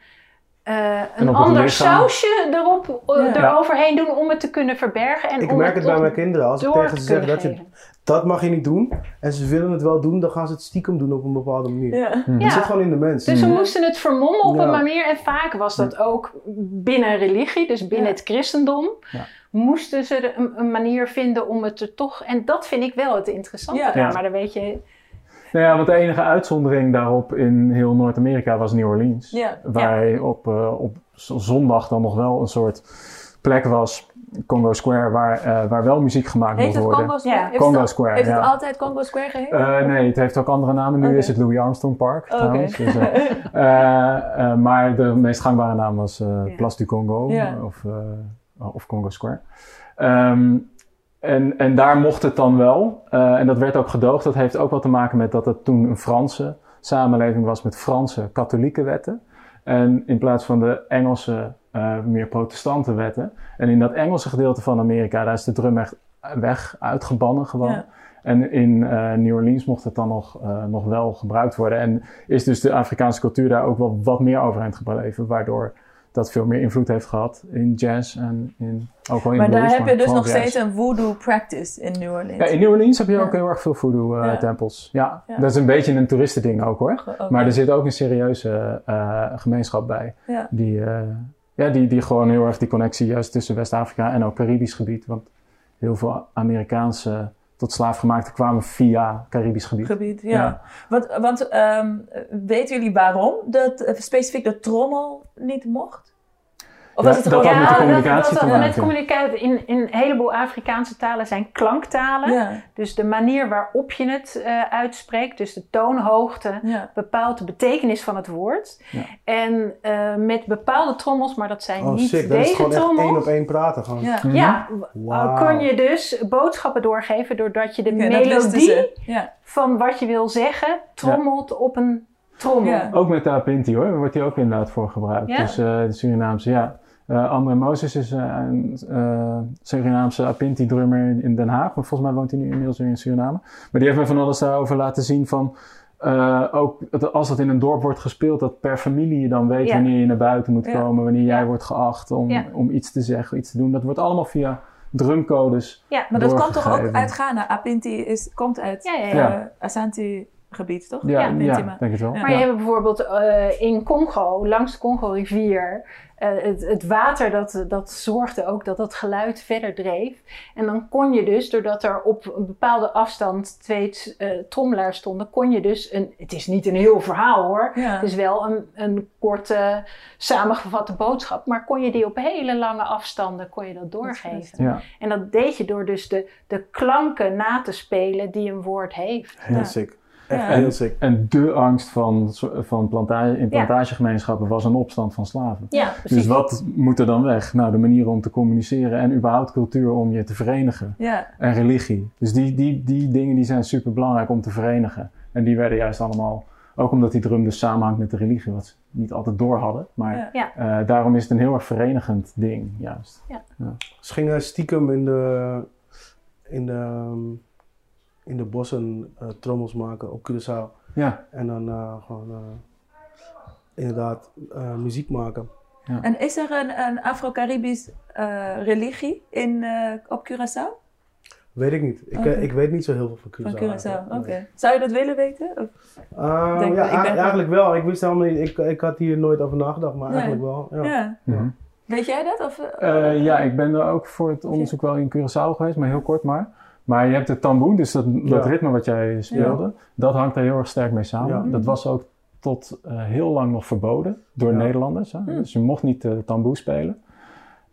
eh, een het ander lichaam. sausje erop, eh, Ja. eroverheen doen om het te kunnen verbergen. En Ik om merk het bij tot mijn kinderen. Als ik door tegen te ze zeg kunnen dat je, geven. Dat mag je niet doen. En ze willen het wel doen, dan gaan ze het stiekem doen op een bepaalde manier. Ja. Mhm. Het zit gewoon in de mens. Dus ze moesten het vermommen op Ja. een manier. En vaak was dat ook binnen religie, dus binnen Ja. het christendom. Ja. Moesten ze een, een manier vinden om het er toch... En dat vind ik wel het interessante Ja. daar. Ja. Maar dan weet je... Nou ja, want de enige uitzondering daarop in heel Noord-Amerika was New Orleans. Ja. Waar op, eh, op zondag dan nog wel een soort plek was Congo Square, waar, eh, waar wel muziek gemaakt Heet moet het worden. Congo Square? Ja. Heeft Congo het, Square, Heeft het altijd Congo Square geheten? Eh, nee, het heeft ook andere namen. Nu is het Louis Armstrong Park trouwens. Dus, eh, maar de meest gangbare naam was. Place du Congo of, of Congo Square. Ehm, en, en daar mocht het dan wel. En dat werd ook gedoogd. Dat heeft ook wat te maken met dat het toen een Franse samenleving was met Franse katholieke wetten. En in plaats van de Engelse eh, meer protestante wetten. En in dat Engelse gedeelte van Amerika, daar is de drum echt weg, uitgebannen gewoon. Ja. En in eh, New Orleans mocht het dan nog, eh, nog wel gebruikt worden. En is dus de Afrikaanse cultuur daar ook wel wat meer overeind gebleven. Waardoor dat veel meer invloed heeft gehad in jazz en in, ook wel in maar daar heb je dus nog jazz. steeds een voodoo practice in New Orleans. Ja, in New Orleans heb je Ja. ook heel erg veel voodoo eh, Ja. tempels. Ja, dat is een beetje een toeristending ook hoor. Maar er zit ook een serieuze eh, gemeenschap bij. Die, eh, ja, die, die gewoon heel erg die connectie juist tussen West-Afrika en ook Caribisch gebied. Want heel veel Amerikaanse tot slaafgemaakte kwamen via Caribisch gebied. gebied. Ja. Ja. Want, want ehm, weten jullie waarom dat eh, specifiek de trommel niet mocht? Of Ja, was het dat gewoon had met de dat- communicatie dat, maken. Met communicatie. In, in een heleboel Afrikaanse talen zijn klanktalen. Ja, Dus de manier waarop je het eh, uitspreekt, dus de toonhoogte, ja. bepaalt de betekenis van het woord. Ja. En eh, met bepaalde trommels, maar dat zijn Oh niet sick, dat is deze gewoon echt trommels. één op één praten gewoon. ja. Kon je dus boodschappen doorgeven doordat je de dat melodie van wat je wil zeggen trommelt op een trommel. Ja. Ook met de Apinti hoor, daar wordt die ook inderdaad voor gebruikt. Ja? Dus eh, de Surinaamse, ja. Eh André Moses is eh, een eh, Surinaamse Apinti-drummer in Den Haag. Maar volgens mij woont hij nu inmiddels weer in Suriname. Maar die heeft me van alles daarover laten zien van... eh, ook als dat in een dorp wordt gespeeld, dat per familie je dan weet Ja. wanneer je naar buiten moet Ja. komen, wanneer jij Ja. wordt geacht om, Ja. om iets te zeggen, iets te doen. Dat wordt allemaal via drumcodes. Ja. Maar dat komt toch ook uit Ghana? Apinti is, komt uit Ja, ja, ja. eh, Ja. Ashanti-gebied, toch? Ja, ja, Apinti, maar- denk het wel. Ja. Maar je hebt bijvoorbeeld eh, in Congo, langs de Congo-rivier, eh, het, het water dat, dat zorgde ook dat dat geluid verder dreef. En dan kon je dus, doordat er op een bepaalde afstand twee eh trommelaars stonden, kon je dus een, het is niet een heel verhaal hoor, Ja. het is wel een, een korte samengevatte boodschap, maar kon je die op hele lange afstanden kon je dat doorgeven. Ja, En dat deed je door dus de, de klanken na te spelen die een woord heeft. Heel Ja. sick. Echt Ja. heel sick. en de angst van, van plantage, in plantagegemeenschappen was een opstand van slaven. Ja, precies. Dus wat moet er dan weg? Nou, de manier om te communiceren en überhaupt cultuur om je te verenigen. Ja. En religie. Dus die, die, die dingen die zijn super belangrijk om te verenigen. En die werden juist allemaal, ook omdat die drum dus samenhangt met de religie, wat ze niet altijd door hadden. Maar Ja. Ja. eh, daarom is het een heel erg verenigend ding, juist. Ze gingen stiekem in de, in de, ehm, in de bossen eh, trommels maken op Curaçao. Ja, En dan eh, gewoon eh, inderdaad eh, muziek maken. En is er een, een Afro-Caribisch eh, religie in, eh, op Curaçao? Weet ik niet. Ik, ik weet niet zo heel veel van Van Curaçao. Curaçao, oké. Zou je dat willen weten? Of- Denk ja, wel, ik ben eigenlijk wel. Ik wist helemaal niet. Ik, ik had hier nooit over nagedacht, maar Nee. eigenlijk wel. Ja. Ja. Mhm. Weet jij dat? Of, ja, ik ben er ook voor het onderzoek wel in Curaçao geweest, maar heel kort maar. Maar je hebt het tamboen, dus dat, dat Ja. ritme wat jij speelde, dat hangt er heel erg sterk mee samen. Ja. Dat was ook tot eh, heel lang nog verboden door. Nederlanders. Hè? Dus je mocht niet uh, tamboe spelen.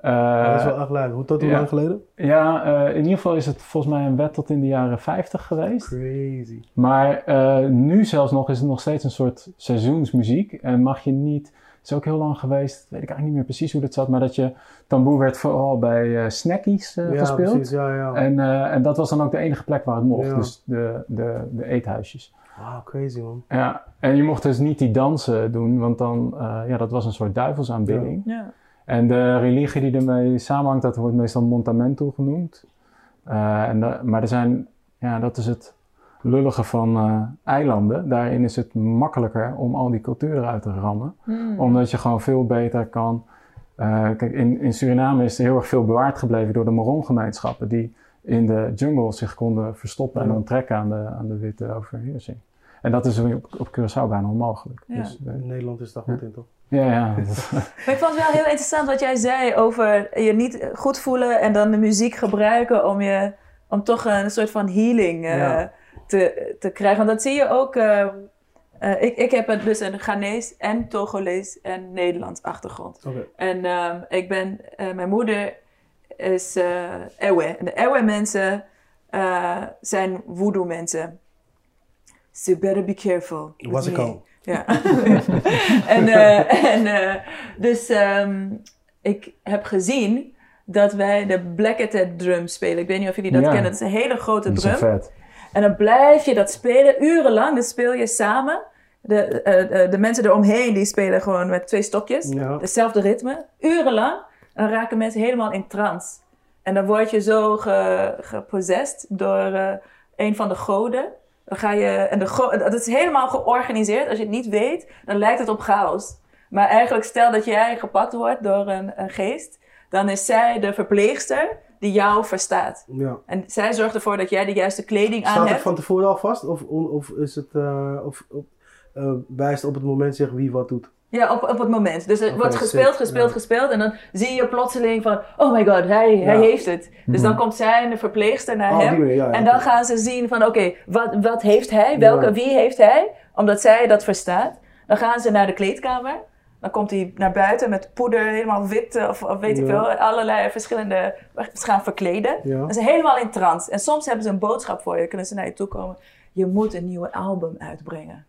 Maar dat is Eh, wel echt leuk. Hoe tot hoe ja. lang geleden? ja, eh, in ieder geval is het volgens mij een wet tot in de jaren 50 geweest. Crazy. Maar eh, nu zelfs nog is het nog steeds een soort seizoensmuziek. En mag je niet, is ook heel lang geweest, weet ik eigenlijk niet meer precies hoe dat zat, maar dat je tamboe werd vooral bij eh, snackies eh, ja, gespeeld. precies. Ja, ja. En, eh, en dat was dan ook de enige plek waar het mocht, Ja. dus de, de, de eethuisjes. Wow, crazy man. Ja, en je mocht dus niet die dansen doen, want dan, eh, ja, dat was een soort duivelsaanbidding. ja. En de religie die ermee samenhangt, dat wordt meestal montamento genoemd. Eh, en da- maar er zijn, ja, dat is het lullige van eh, eilanden. Daarin is het makkelijker om al die culturen uit te rammen. Hmm. Omdat je gewoon veel beter kan... eh, kijk, in, in Suriname is er heel erg veel bewaard gebleven door de Moron-gemeenschappen... die in de jungle zich konden verstoppen en onttrekken aan de, aan de witte overheersing. En dat is op, op Curaçao bijna onmogelijk. Ja. Dus, eh, In Nederland is daar goed in, toch? ja, ja. Maar ik vond het wel heel interessant wat jij zei over je niet goed voelen en dan de muziek gebruiken om, je, om toch een soort van healing eh, Ja. Te, te krijgen. Want dat zie je ook. eh, eh, ik, ik heb dus een Ghanese en Togolees en Nederlands achtergrond. Oké. En ehm, ik ben, eh, mijn moeder is Ewe. En de Ewe-mensen zijn voodoo-mensen. So better be careful. Was ik al. Ja. en en dus um, ik heb gezien dat wij de Blacketed drum spelen. Ik weet niet of jullie dat Ja. kennen. Het is een hele grote Dat is drum. vet. En dan blijf je dat spelen urenlang. Dan speel je samen. De, eh, de, de mensen eromheen die spelen gewoon met twee stokjes. Ja. Hetzelfde ritme. Urenlang. En dan raken mensen helemaal in trance. En dan word je zo ge, gepossessed door eh, een van de goden. Dan ga je, en de dat is helemaal georganiseerd. Als je het niet weet, dan lijkt het op chaos. Maar eigenlijk stel dat jij gepakt wordt door een, een geest. Dan is zij de verpleegster die jou verstaat. Ja. En zij zorgt ervoor dat jij de juiste kleding aan Staat het hebt. van tevoren al vast? Of, of is het, eh, of, eh, wijst op het moment zich wie wat doet? Ja, op, op het moment. Dus er wordt gespeeld, sick, gespeeld, ja. gespeeld. En dan zie je plotseling van, oh my god, hij, hij heeft het. Dus dan Mhm. komt zij en de verpleegster naar Oh, hem. ja. En dan gaan ze zien van, oké, wat, wat heeft hij? Welke, wie heeft hij? Omdat zij dat verstaat. Dan gaan ze naar de kleedkamer. Dan komt hij naar buiten met poeder, helemaal wit eh, of, of weet ik veel. Allerlei verschillende, ze gaan verkleden. Ja. Dan zijn ze helemaal in trance. En soms hebben ze een boodschap voor je. Kunnen ze naar je toe komen. Je moet een nieuwe album uitbrengen.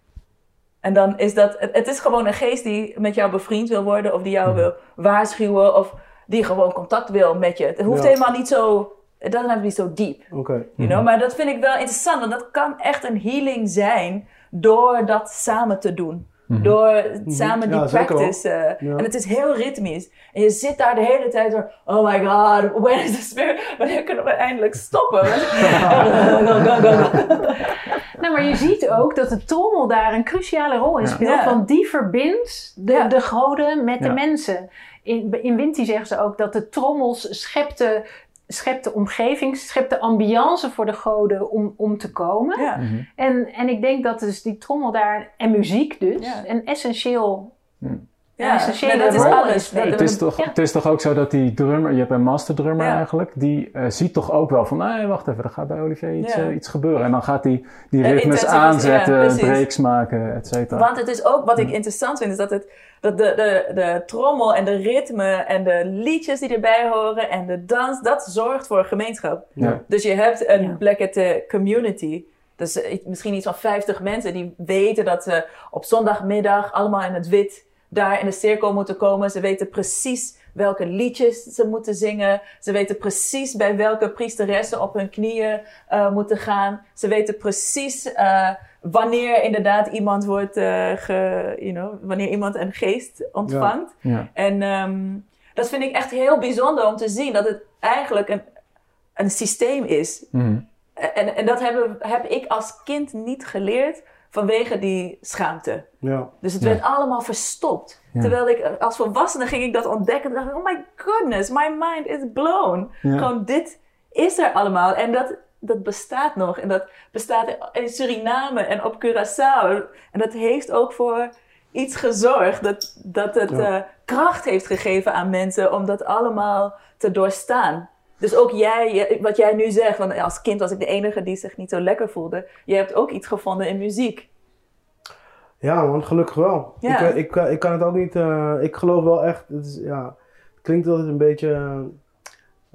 En dan is dat... Het, het is gewoon een geest die met jou bevriend wil worden. Of die jou wil waarschuwen. Of die gewoon contact wil met je. Het hoeft helemaal niet zo... Het doesn't have to be so deep. Oké. You know? Maar dat vind ik wel interessant. Want dat kan echt een healing zijn. Door dat samen te doen. Door samen die Ja, practice. eh, Ja. En het is heel ritmisch. En je zit daar de hele tijd zo... Oh my god, where is the spirit? Wanneer kunnen we eindelijk stoppen? go, go, go, go. Nou, maar je ziet ook dat de trommel daar een cruciale rol in speelt. Ja. Want die verbindt de, Ja. de goden met de mensen. In, in Winti zeggen ze ook dat de trommels schept de, schept de omgeving, schept de ambiance voor de goden om, om te komen. Ja. Mhm. En, en ik denk dat dus die trommel daar, en muziek dus, Ja. een essentieel... Ja, nee, dat is alles. Het is, toch, het is toch ook zo dat die drummer, je hebt een masterdrummer Ja. eigenlijk, die eh, ziet toch ook wel van, nee, wacht even, er gaat bij Olivier iets, Ja. eh, iets gebeuren. En dan gaat hij die Eh, ritmes aanzetten, breaks maken, et cetera. Want het is ook, wat ik interessant vind, is dat, het, dat de, de, de trommel en de ritme en de liedjes die erbij horen en de dans, dat zorgt voor gemeenschap. Ja. Dus je hebt een Ja. Black Hat, eh, community. Dus eh, misschien iets van 50 mensen die weten dat ze op zondagmiddag allemaal in het wit daar in de cirkel moeten komen. Ze weten precies welke liedjes ze moeten zingen. Ze weten precies bij welke priesteressen op hun knieën eh, moeten gaan. Ze weten precies eh, wanneer inderdaad iemand wordt, eh, ge, you know, wanneer iemand een geest ontvangt. Ja. En ehm, dat vind ik echt heel bijzonder om te zien dat het eigenlijk een, een systeem is. Mhm. En, en dat hebben, heb ik als kind niet geleerd vanwege die schaamte. Ja. Dus het Ja. werd allemaal verstopt. Ja. Terwijl ik als volwassene ging ik dat ontdekken. En dacht ik, oh my goodness, my mind is blown. Ja. Gewoon dit is er allemaal. En dat, dat bestaat nog. En dat bestaat in Suriname en op Curaçao. En dat heeft ook voor iets gezorgd. Dat, dat het Ja. eh, kracht heeft gegeven aan mensen om dat allemaal te doorstaan. Dus ook jij, wat jij nu zegt, want als kind was ik de enige die zich niet zo lekker voelde. Je hebt ook iets gevonden in muziek. Ja, man, gelukkig wel. Ja. Ik, eh, ik, eh, ik kan het ook niet. ik geloof wel echt. Het, is, ja, het klinkt altijd een beetje.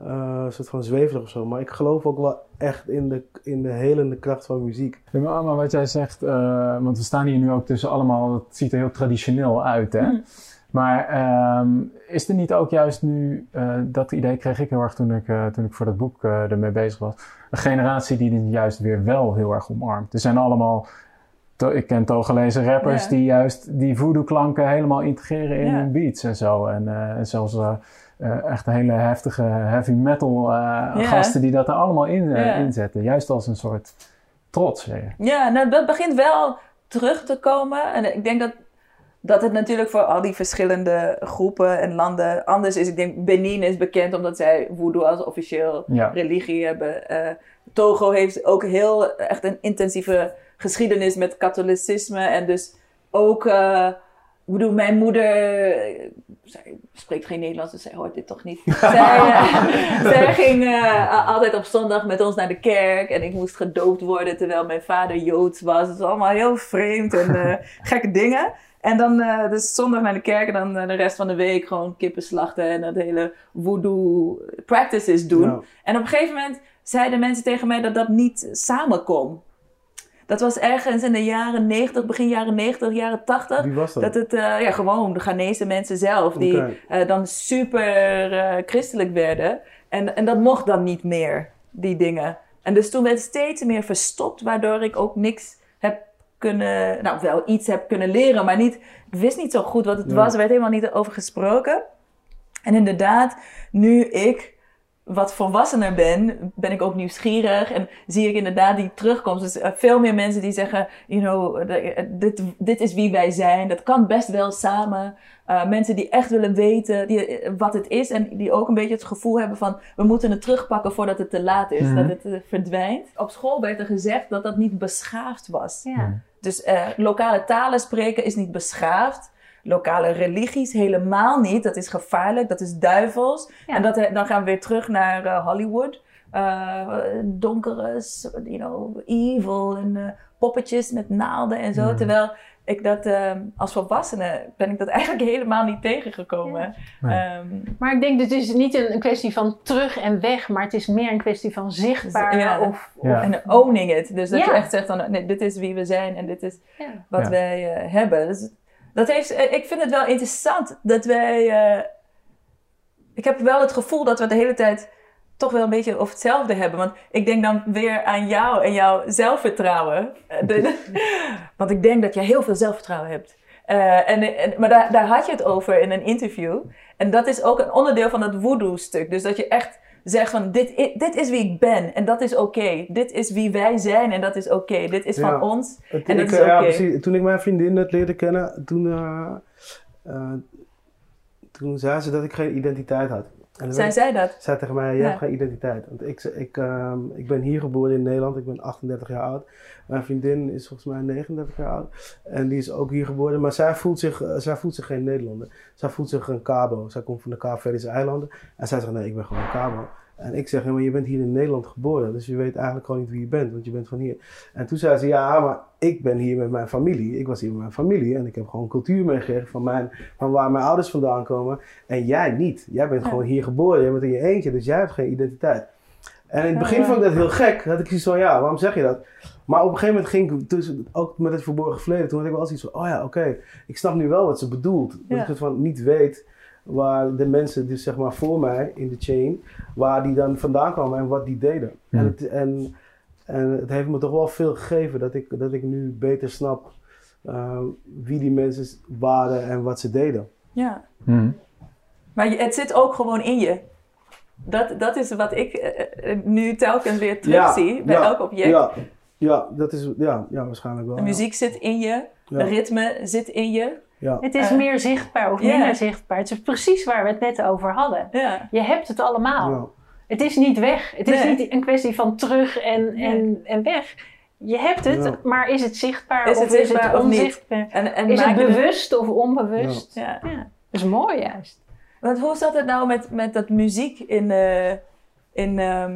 Een soort van zweverig of zo. Maar ik geloof ook wel echt in de, in de helende kracht van muziek. Ja, maar maar wat jij zegt, eh, want we staan hier nu ook tussen allemaal, het ziet er heel traditioneel uit, hè? Mhm. Maar ehm, is er niet ook juist nu, eh, dat idee kreeg ik heel erg toen ik, eh, toen ik voor dat boek eh, ermee bezig was, een generatie die dit juist weer wel heel erg omarmt. Er zijn allemaal, to- ik ken tooggelezen rappers die juist die voodoo klanken helemaal integreren in hun beats en zo. En, eh, en zelfs eh, echt hele heftige heavy metal eh, gasten die dat er allemaal in, Ja. inzetten. Juist als een soort trots weer. Ja, nou, dat begint wel terug te komen. En ik denk dat, dat het natuurlijk voor al die verschillende groepen en landen anders is. Ik denk Benin is bekend omdat zij voodoo als officieel Ja. religie hebben. Eh, Togo heeft ook heel echt een intensieve geschiedenis met katholicisme. En dus ook bedoel, mijn moeder, eh, zij spreekt geen Nederlands, dus zij hoort dit toch niet. zij, eh, zij ging eh, altijd op zondag met ons naar de kerk en ik moest gedoopt worden terwijl mijn vader Joods was. Het was allemaal heel vreemd en gekke dingen. En dan dus zondag naar de kerk en dan de rest van de week gewoon kippen slachten en dat hele voodoo practices doen. En op een gegeven moment zeiden mensen tegen mij dat dat niet samen kon. Dat was ergens in de jaren 90, begin jaren 90, jaren 80. Wie was dat? Dat het eh, ja, gewoon de Ghanese mensen zelf, die eh, dan super eh, christelijk werden. En, en dat mocht dan niet meer, die dingen. En dus toen werd het steeds meer verstopt, waardoor ik ook niks heb kunnen, nou wel iets heb kunnen leren, maar niet, ik wist niet zo goed wat het Ja. was. Er werd helemaal niet over gesproken. En inderdaad, nu ik wat volwassener ben, ben ik ook nieuwsgierig en zie ik inderdaad die terugkomst. Dus eh, veel meer mensen die zeggen, you know, eh, dit, dit is wie wij zijn. Dat kan best wel samen. Eh, mensen die echt willen weten die, wat het is en die ook een beetje het gevoel hebben van, we moeten het terugpakken voordat het te laat is, Mhm. dat het eh, verdwijnt. Op school werd er gezegd dat dat niet beschaafd was. Ja. Dus eh, lokale talen spreken is niet beschaafd. Lokale religies helemaal niet. Dat is gevaarlijk, dat is duivels. Ja. En dat, dan gaan we weer terug naar eh, Hollywood. Eh donkere, you know, evil en eh, poppetjes met naalden en zo. Ja. Terwijl ik dat eh, als volwassene ben ik dat eigenlijk helemaal niet tegengekomen. Nee. Ehm, Maar ik denk, het is niet een, een kwestie van terug en weg, maar het is meer een kwestie van zichtbaar. Ja. Of, Ja. En owning it. Dus dat Ja. je echt zegt van, nee, dit is wie we zijn en dit is ja. wat Ja. wij eh, hebben. Dus dat heeft, eh, ik vind het wel interessant dat wij. eh, ik heb wel het gevoel dat we de hele tijd toch wel een beetje over hetzelfde hebben. Want ik denk dan weer aan jou en jouw zelfvertrouwen. Eh, want ik denk dat je heel veel zelfvertrouwen hebt. En, en, maar daar, daar had je het over in een interview. En dat is ook een onderdeel van dat voodoo-stuk. Dus dat je echt zegt van, dit, i- dit is wie ik ben en dat is oké. Dit is wie wij zijn en dat is oké. Dit is Ja. van ons en dat ik, is eh, ja, oké. precies. Toen ik mijn vriendin net leerde kennen, toen, eh, toen zei ze dat ik geen identiteit had. En Zij werd- zei dat. zei tegen mij, je Ja. hebt geen identiteit. Want ik, ik, ehm, ik ben hier geboren in Nederland, ik ben 38 jaar oud. Mijn vriendin is volgens mij 39 jaar oud. En die is ook hier geboren, maar zij voelt zich, eh, zij voelt zich geen Nederlander. Zij voelt zich een Cabo. Zij komt van de Kaapverdische eilanden. En zij zegt, nee, ik ben gewoon een Cabo. En ik zeg, ja, maar je bent hier in Nederland geboren. Dus je weet eigenlijk gewoon niet wie je bent, want je bent van hier. En toen zei ze, ja, maar ik ben hier met mijn familie. Ik was hier met mijn familie. En ik heb gewoon cultuur meegekregen van, mijn, van waar mijn ouders vandaan komen. En jij niet. Jij bent Ja. gewoon hier geboren. Jij bent in je eentje, dus jij hebt geen identiteit. En in het begin vond ik dat heel gek. Dat ik zoiets van, ja, waarom zeg je dat? Maar op een gegeven moment ging ik, dus, ook met het verborgen verleden, toen had ik wel zoiets van, oh ja, oké, ik snap nu wel wat ze bedoelt. Dat Ja. ik het van niet weet waar de mensen, dus zeg maar voor mij in de chain, waar die dan vandaan kwamen en wat die deden. En, het, en, en het heeft me toch wel veel gegeven dat ik, dat ik nu beter snap eh, wie die mensen waren en wat ze deden. Ja. Maar het zit ook gewoon in je. Dat, dat is wat ik eh, eh, nu telkens weer terugzie bij ja, elk object. Ja, ja, dat is, ja, ja waarschijnlijk wel. De muziek zit in je, Ja. de ritme zit in je. Ja. Het is Eh, meer zichtbaar of minder zichtbaar. Het is precies waar we het net over hadden. Ja. Je hebt het allemaal. Ja. Het is niet weg. Het is niet een kwestie van terug en, en, en weg. Je hebt het, Ja. maar is het zichtbaar Is of het is het onzichtbaar? En, en Is het bewust of onbewust? Ja. Ja. Dat is mooi juist. Want hoe zat het nou met, met dat muziek in, eh, in, ehm,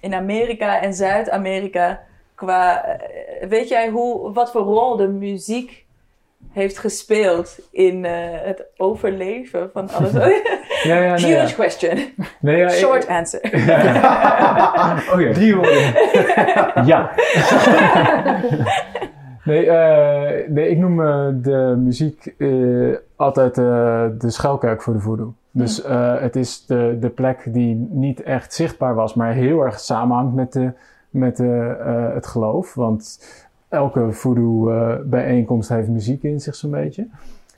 in Amerika en Zuid-Amerika? Qua, eh, weet jij hoe, wat voor rol de muziek heeft gespeeld in eh, het overleven van alles? Ja, ja, nee, Huge ja. question. Nee, ja, ik- Short answer. oh ja. Drie woorden. Ja. nee, eh, nee, ik noem eh, de muziek eh, altijd eh, de schuilkerk voor de voodoo. Dus eh, het is de, de plek die niet echt zichtbaar was, maar heel erg samenhangt met, de, met de, eh, het geloof. Want elke voodoo eh, bijeenkomst heeft muziek in zich zo'n beetje.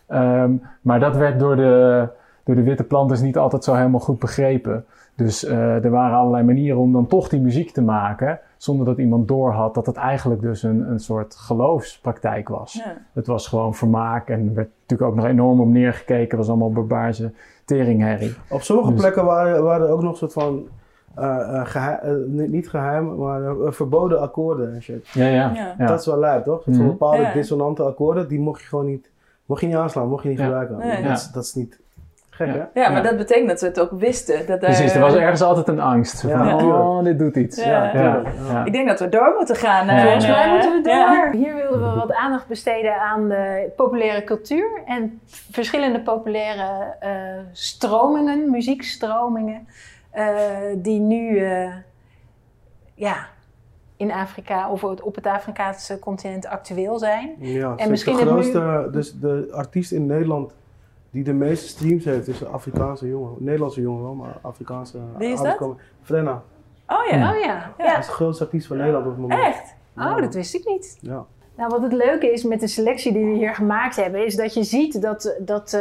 Ehm, maar dat werd door de, door de witte planters niet altijd zo helemaal goed begrepen. Dus eh, er waren allerlei manieren om dan toch die muziek te maken, zonder dat iemand doorhad dat het eigenlijk dus een, een soort geloofspraktijk was. Ja. Het was gewoon vermaak en er werd natuurlijk ook nog enorm op neergekeken. Het was allemaal barbaarse teringherrie. Op sommige Dus- plekken waren, waren er ook nog soort van, eh, eh, geheim- eh, niet geheim, maar verboden akkoorden en shit. Ja, ja. Ja. ja. Dat is wel lijp, toch? Mhm. bepaalde Ja. dissonante akkoorden, die mocht je gewoon niet Mocht je niet aanslaan, mocht je niet Ja. gebruiken. Nee. Dat, is, dat is niet gek, Ja. hè? Ja, maar Ja. dat betekent dat ze het ook wisten. Dat Precies, er was ergens altijd een angst. Zo Van, Ja, oh, dit doet iets. Ja. Ja. tuurlijk. Ja. Ik denk dat we door moeten gaan. Volgens mij moeten we door. Ja. Hier wilden we wat aandacht besteden aan de populaire cultuur en verschillende populaire eh, stromingen, muziekstromingen, die nu eh, ja, in Afrika of op het Afrikaanse continent actueel zijn. Ja, En en misschien de grootste, dus de artiest in Nederland die de meeste streams heeft, is een Afrikaanse jongen. Nederlandse jongen wel, maar Afrikaanse. Wie is dat? Frenna. Oh ja. Oh ja, Ja. Dat is de grootste artiest van Nederland op het moment. Echt? Oh, dat wist ik niet. Ja. Nou, wat het leuke is met de selectie die we hier gemaakt hebben, is dat je ziet dat, dat eh,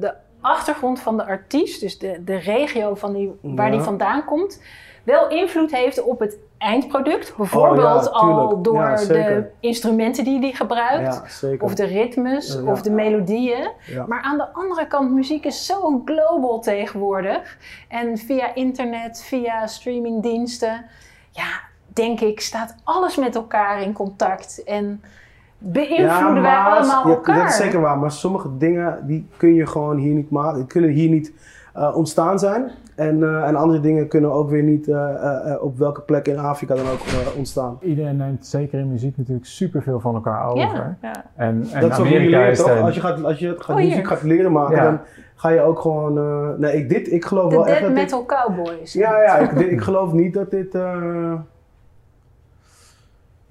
de achtergrond van de artiest, dus de, de regio van die, waar Ja. die vandaan komt, wel invloed heeft op het eindproduct. Bijvoorbeeld Oh, ja, tuurlijk. al door Ja, de instrumenten die hij gebruikt. Of de ritmes, of de melodieën. Maar aan de andere kant, muziek is zo global tegenwoordig. En via internet, via streamingdiensten, ja, denk ik, staat alles met elkaar in contact. En beïnvloeden wij allemaal ja, elkaar. Dat is zeker waar, maar sommige dingen die kun je gewoon hier niet maken. Die kunnen hier niet eh, ontstaan zijn. En, eh, en andere dingen kunnen ook weer niet eh, op welke plek in Afrika dan ook eh, ontstaan. Iedereen neemt zeker in muziek natuurlijk superveel van elkaar over. Ja. En, en dat is ook hoe je Amerika leert, is toch? dan- Als je, gaat, als je gaat, Oh, muziek gaat leren maken, Ja. dan ga je ook gewoon... eh, nee, ik, dit, ik geloof wel echt Dead dat dit... Metal Cowboys. Ja, ja ik, dit- ik geloof niet dat dit...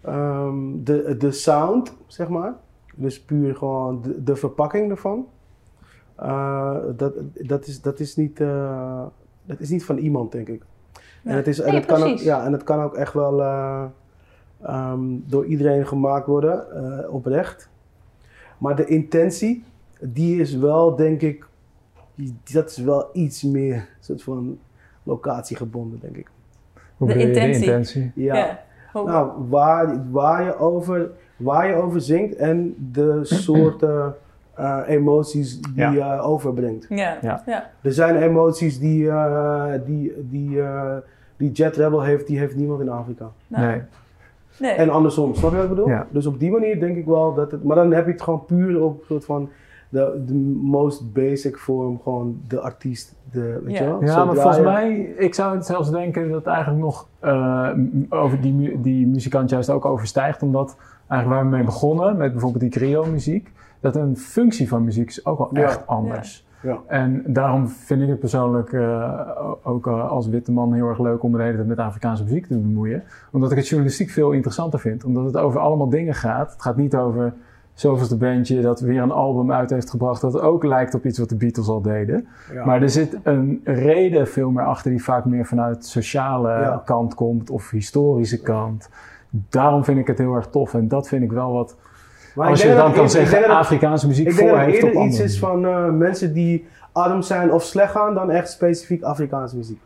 eh, ehm, de, de sound, zeg maar. Dus puur gewoon de, de verpakking ervan. eh, dat, dat, is, dat, is niet, eh, dat is niet van iemand, denk ik. En het, is, en, Nee, het kan ook, ja, en het kan ook echt wel eh, ehm, door iedereen gemaakt worden, eh, oprecht. Maar de intentie, die is wel, denk ik, die- dat is wel iets meer soort van locatiegebonden, denk ik. Hoe De intentie. de intentie? Ja. Ja. Hoe- Nou, waar, waar, je over, waar je over zingt en de soorten eh, emoties die Ja. je overbrengt. ja. Ja. Ja. Er zijn emoties die, eh, die, die, eh, die Jet Rebel heeft, die heeft niemand in Afrika. Nou, Nee. Nee. En andersom, snap je wat ik bedoel? Ja. Dus op die manier denk ik wel dat het... Maar dan heb je het gewoon puur op soort van de, de most basic vorm, gewoon de artiest. De, weet Ja. je wel? Ja, Zo maar draaien. volgens mij, ik zou het zelfs denken dat het eigenlijk nog eh, over die, die muzikant juist ook overstijgt. Omdat eigenlijk waar we mee begonnen, met bijvoorbeeld die griot-muziek, dat een functie van muziek is ook wel Ja. echt anders. Ja. En daarom vind ik het persoonlijk eh, ook eh, als witte man heel erg leuk om me de hele tijd met Afrikaanse muziek te bemoeien. Omdat ik het journalistiek veel interessanter vind. Omdat het over allemaal dingen gaat. Het gaat niet over zoveelste bandje dat weer een album uit heeft gebracht dat ook lijkt op iets wat de Beatles al deden. Ja. Maar er zit een reden veel meer achter die vaak meer vanuit sociale Ja. kant komt of historische kant. Daarom vind ik het heel erg tof en dat vind ik wel wat. Maar als je denk dan dat- kan ik zeggen denk dat- Afrikaanse muziek Ik denk voor dat het heeft op eerder iets is van eh, mensen die arm zijn of slecht gaan dan echt specifiek Afrikaanse muziek.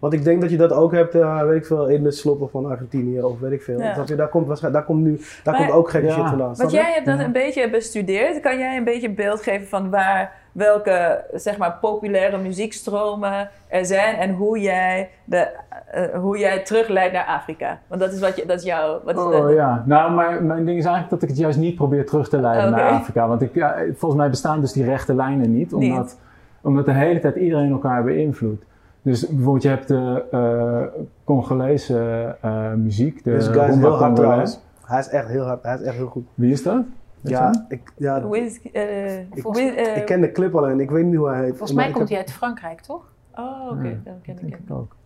Want ik denk dat je dat ook hebt, eh, weet ik veel, in de sloppen van Argentinië of weet ik veel. Ja. Snap je? Daar komt, waarschijnlijk, daar komt nu daar Maar- komt ook gekke Ja. shit vandaan. Want jij hebt dat Ja. een beetje bestudeerd. Kan jij een beetje beeld geven van waar, welke zeg maar, populaire muziekstromen er zijn en hoe jij, de, eh, hoe jij terugleidt naar Afrika? Want dat is, wat je, dat is jouw. Wat is Oh de- ja, nou maar mijn ding is eigenlijk dat ik het juist niet probeer terug te leiden naar Afrika. Want ik, ja, volgens mij bestaan dus die rechte lijnen niet. Omdat, Niet. omdat de hele tijd iedereen elkaar beïnvloedt. Dus bijvoorbeeld je hebt de eh, Congolese eh, muziek, de Deze guy is heel hard trouwens. Hij is echt heel hard, hij is echt heel goed. Wie is dat? Weet Ja, ik, ja Wiz, eh, Ik- eh, ken de clip alleen, ik weet niet hoe hij heet. Volgens mij komt heb- hij uit Frankrijk, toch? Oh, oké. Ja, Dan ken ik denk hem. ik ook.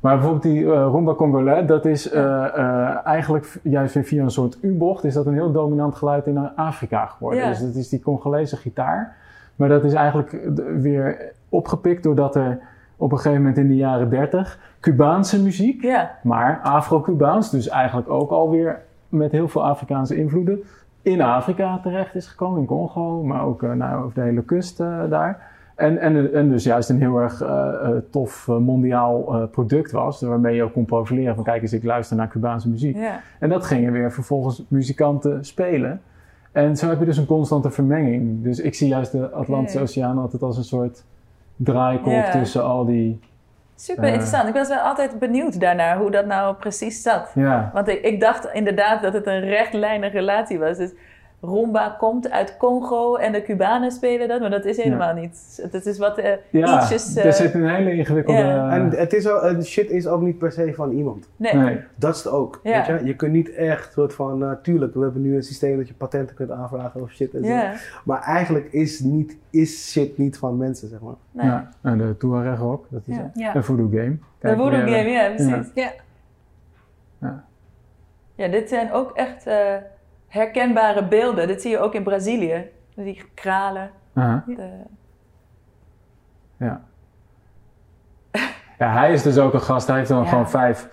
Maar bijvoorbeeld die eh, rumba Congolais, dat is eh, eh, eigenlijk juist weer via een soort U-bocht, is dat een heel dominant geluid in Afrika geworden. Ja. Dus dat is die Congolese gitaar. Maar dat is eigenlijk eh, weer opgepikt doordat er op een gegeven moment in de jaren 30 Cubaanse muziek, Ja, maar Afro-Cubaans, dus eigenlijk ook alweer met heel veel Afrikaanse invloeden, in Afrika terecht is gekomen, in Congo, maar ook eh, nou, over de hele kust eh, daar. En, en, en dus juist een heel erg eh, tof mondiaal product was, waarmee je ook kon profileren van kijk eens, ik luister naar Cubaanse muziek. ja. En dat gingen weer vervolgens muzikanten spelen. En zo heb je dus een constante vermenging. Dus ik zie juist de Atlantische. Oceaan altijd als een soort draaikolk Ja. tussen al die... Super Eh. interessant. Ik was wel altijd benieuwd daarnaar hoe dat nou precies zat. Want ik, ik dacht inderdaad dat het een rechtlijnige relatie was. Dus rumba komt uit Congo en de Cubanen spelen dat, maar dat is helemaal niet. Dat is wat eh, Ja, ietsjes... eh, er zit een hele ingewikkelde... Ja. En het is ook, en shit is ook niet per se van iemand. nee. nee. Dat is het ook. Ja. Weet je? je kunt niet echt soort van, eh, tuurlijk, we hebben nu een systeem dat je patenten kunt aanvragen of shit en zo. Ja, Maar eigenlijk is, niet, is shit niet van mensen, zeg maar. nee. Ja, en de Tuareg ook, dat is Ja. Ja. Een voodoo game. De Kijk, voodoo ja, game, ja, precies. Ja. Ja. Ja, dit zijn ook echt eh, herkenbare beelden. Dit zie je ook in Brazilië. Die kralen. De... ja. ja, hij is dus ook een gast. Hij heeft dan Ja. gewoon vijf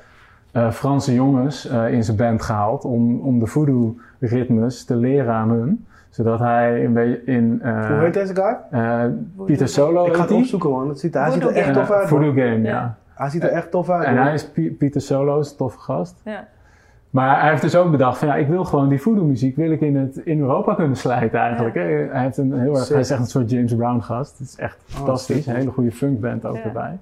eh, Franse jongens eh, in zijn band gehaald om, om de voodoo-ritmes te leren aan hun. Zodat hij een beetje in... eh, Hoe heet deze guy? eh, Pieter Solo Ik ga het opzoeken, man. Het ziet, hij ziet er echt tof uit. Voodoo. Game, ja. Ja. Hij ziet er echt tof uit. En hij is Pi- Pieter Solo, is een toffe gast. Ja. Maar hij heeft dus ook bedacht van ja, ik wil gewoon die voodoo muziek wil ik in, het, in Europa kunnen slijten eigenlijk. Ja. Hij, heeft een heel erg, hij is echt een soort James Brown gast. Het is echt fantastisch. sick, man. een hele goede funkband ook Ja. erbij.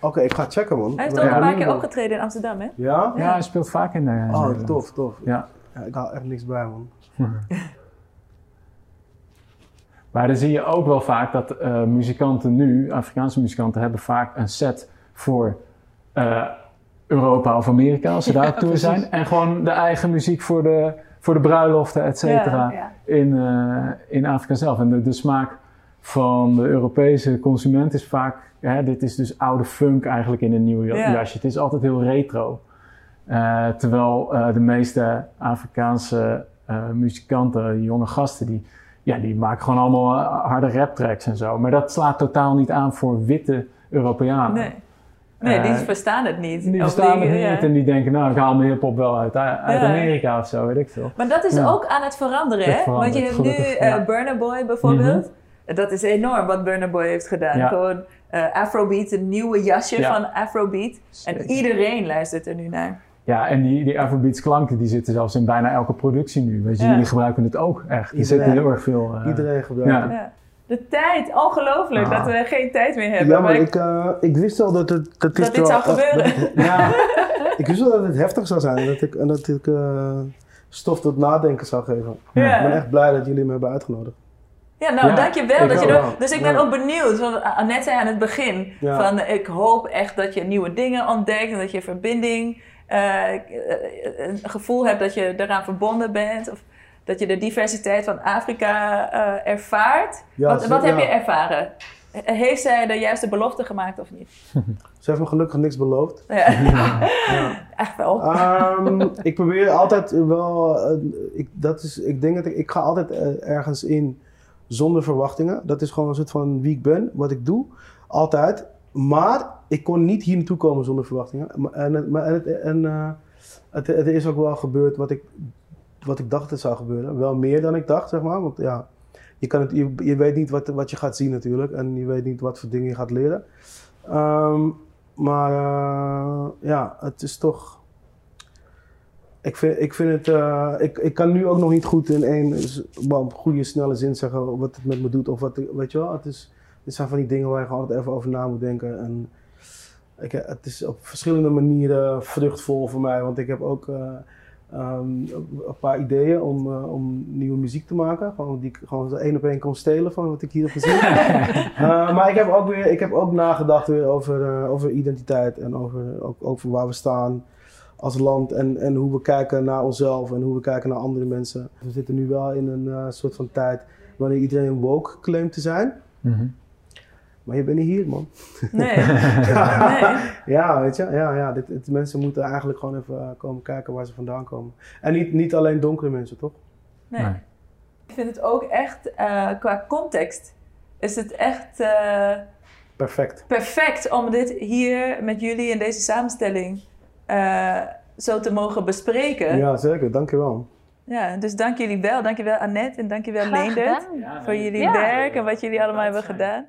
Oké, ik ga checken, man. Hij heeft ook een paar keer opgetreden in Amsterdam, hè? Ja? Ja, hij speelt vaak in, uh, Oh, Nederland. tof, tof. Ja. Ja, ik haal echt niks bij, man. Maar dan zie je ook wel vaak dat eh, muzikanten nu, Afrikaanse muzikanten, hebben vaak een set voor eh, Europa of Amerika als ze daar op tour precies. zijn. En gewoon de eigen muziek voor de, voor de bruiloften, et cetera. Ja. in, eh, in Afrika zelf. En de, de smaak van de Europese consument is vaak, hè, dit is dus oude funk eigenlijk in een nieuw ja- Ja. jasje. Het is altijd heel retro. Eh, terwijl eh, de meeste Afrikaanse muzikanten, jonge gasten, die, ja, die maken gewoon allemaal harde rap tracks en zo. Maar dat slaat totaal niet aan voor witte Europeanen. Nee. Nee, die Eh, verstaan het niet. Die verstaan het die- niet ja. en die denken, nou, ik haal mijn hip-hop wel uit, uit Ja. Amerika of zo, weet ik veel. Maar dat is Ja. ook aan het veranderen, hè? Want je hebt nu gelukkig, eh ja. Mhm. Burna Boy bijvoorbeeld. Dat is enorm wat Burna Boy heeft gedaan. Ja. Gewoon eh, Afrobeat, een nieuwe jasje Ja. van Afrobeat. En iedereen luistert er nu naar. Ja, en die, die Afrobeats klanken die zitten zelfs in bijna elke productie nu. Weet je, Ja. jullie gebruiken het ook echt. Er Iedereen. zit heel erg veel... eh, Iedereen gebruikt ja. het. De tijd, ongelooflijk Ah. dat we geen tijd meer hebben. Ja, maar ik- ik, eh, ik wist al dat het... Dat, dit zou wel- gebeuren. dat- ja, ik wist wel dat het heftig zou zijn. En dat ik, en dat ik eh, stof tot nadenken zou geven. Ja. Ik ben echt blij dat jullie me hebben uitgenodigd. Ja, nou Ja, dankjewel. ik Dat je wel. dus ik ben Ja. ook benieuwd. Want Annette zei aan het begin Ja. van ik hoop echt dat je nieuwe dingen ontdekt en dat je verbinding, eh, eh, een gevoel hebt dat je eraan verbonden bent. Of dat je de diversiteit van Afrika eh, ervaart. Ja, wat ze- wat heb ja. je ervaren? Heeft zij de juiste belofte gemaakt of niet? Ze heeft me gelukkig niks beloofd. Ja. Echt wel. Ehm, ik probeer altijd wel. eh, ik, dat is, ik denk dat ik, ik ga altijd eh, ergens in zonder verwachtingen. Dat is gewoon een soort van wie ik ben, wat ik doe. Altijd. Maar ik kon niet hier naartoe komen zonder verwachtingen. En, maar, en, het, het is ook wel gebeurd wat ik, wat ik dacht het zou gebeuren. Wel meer dan ik dacht, zeg maar. Want ja, je, kan het, je, weet niet wat, wat je gaat zien natuurlijk. En je weet niet wat voor dingen je gaat leren. Ehm, maar eh, ja, het is toch. Ik vind, ik vind het. eh, ik, ik kan nu ook nog niet goed in één wel, goede, snelle zin zeggen wat het met me doet. Of wat, weet je wel, het, is, het zijn van die dingen waar je gewoon altijd even over na moet denken. En ik, het is op verschillende manieren vruchtvol voor mij. Want ik heb ook eh, ehm, een paar ideeën om, eh, om nieuwe muziek te maken. Gewoon die ik gewoon zo één op één kan stelen van wat ik hier heb gezien. Eh, maar ik heb ook weer, ik heb ook nagedacht weer over, eh, over identiteit en over, ook, over waar we staan als land en, en hoe we kijken naar onszelf en hoe we kijken naar andere mensen. We zitten nu wel in een soort van tijd wanneer iedereen woke claimt te zijn. Mhm. Maar je bent niet hier, man. Nee. nee. Ja, weet je, ja, ja. Dit, dit- mensen moeten eigenlijk gewoon even eh, komen kijken waar ze vandaan komen. En niet, niet alleen donkere mensen, toch? Nee. Nee. Ik vind het ook echt, eh, qua context, is het echt eh, Perfect. perfect om dit hier met jullie in deze samenstelling eh, zo te mogen bespreken. Ja. Ja, zeker. Dankjewel. dus dank jullie wel. Dankjewel Annette en dankjewel Leendert voor jullie Ja. werk en wat jullie allemaal hebben gedaan.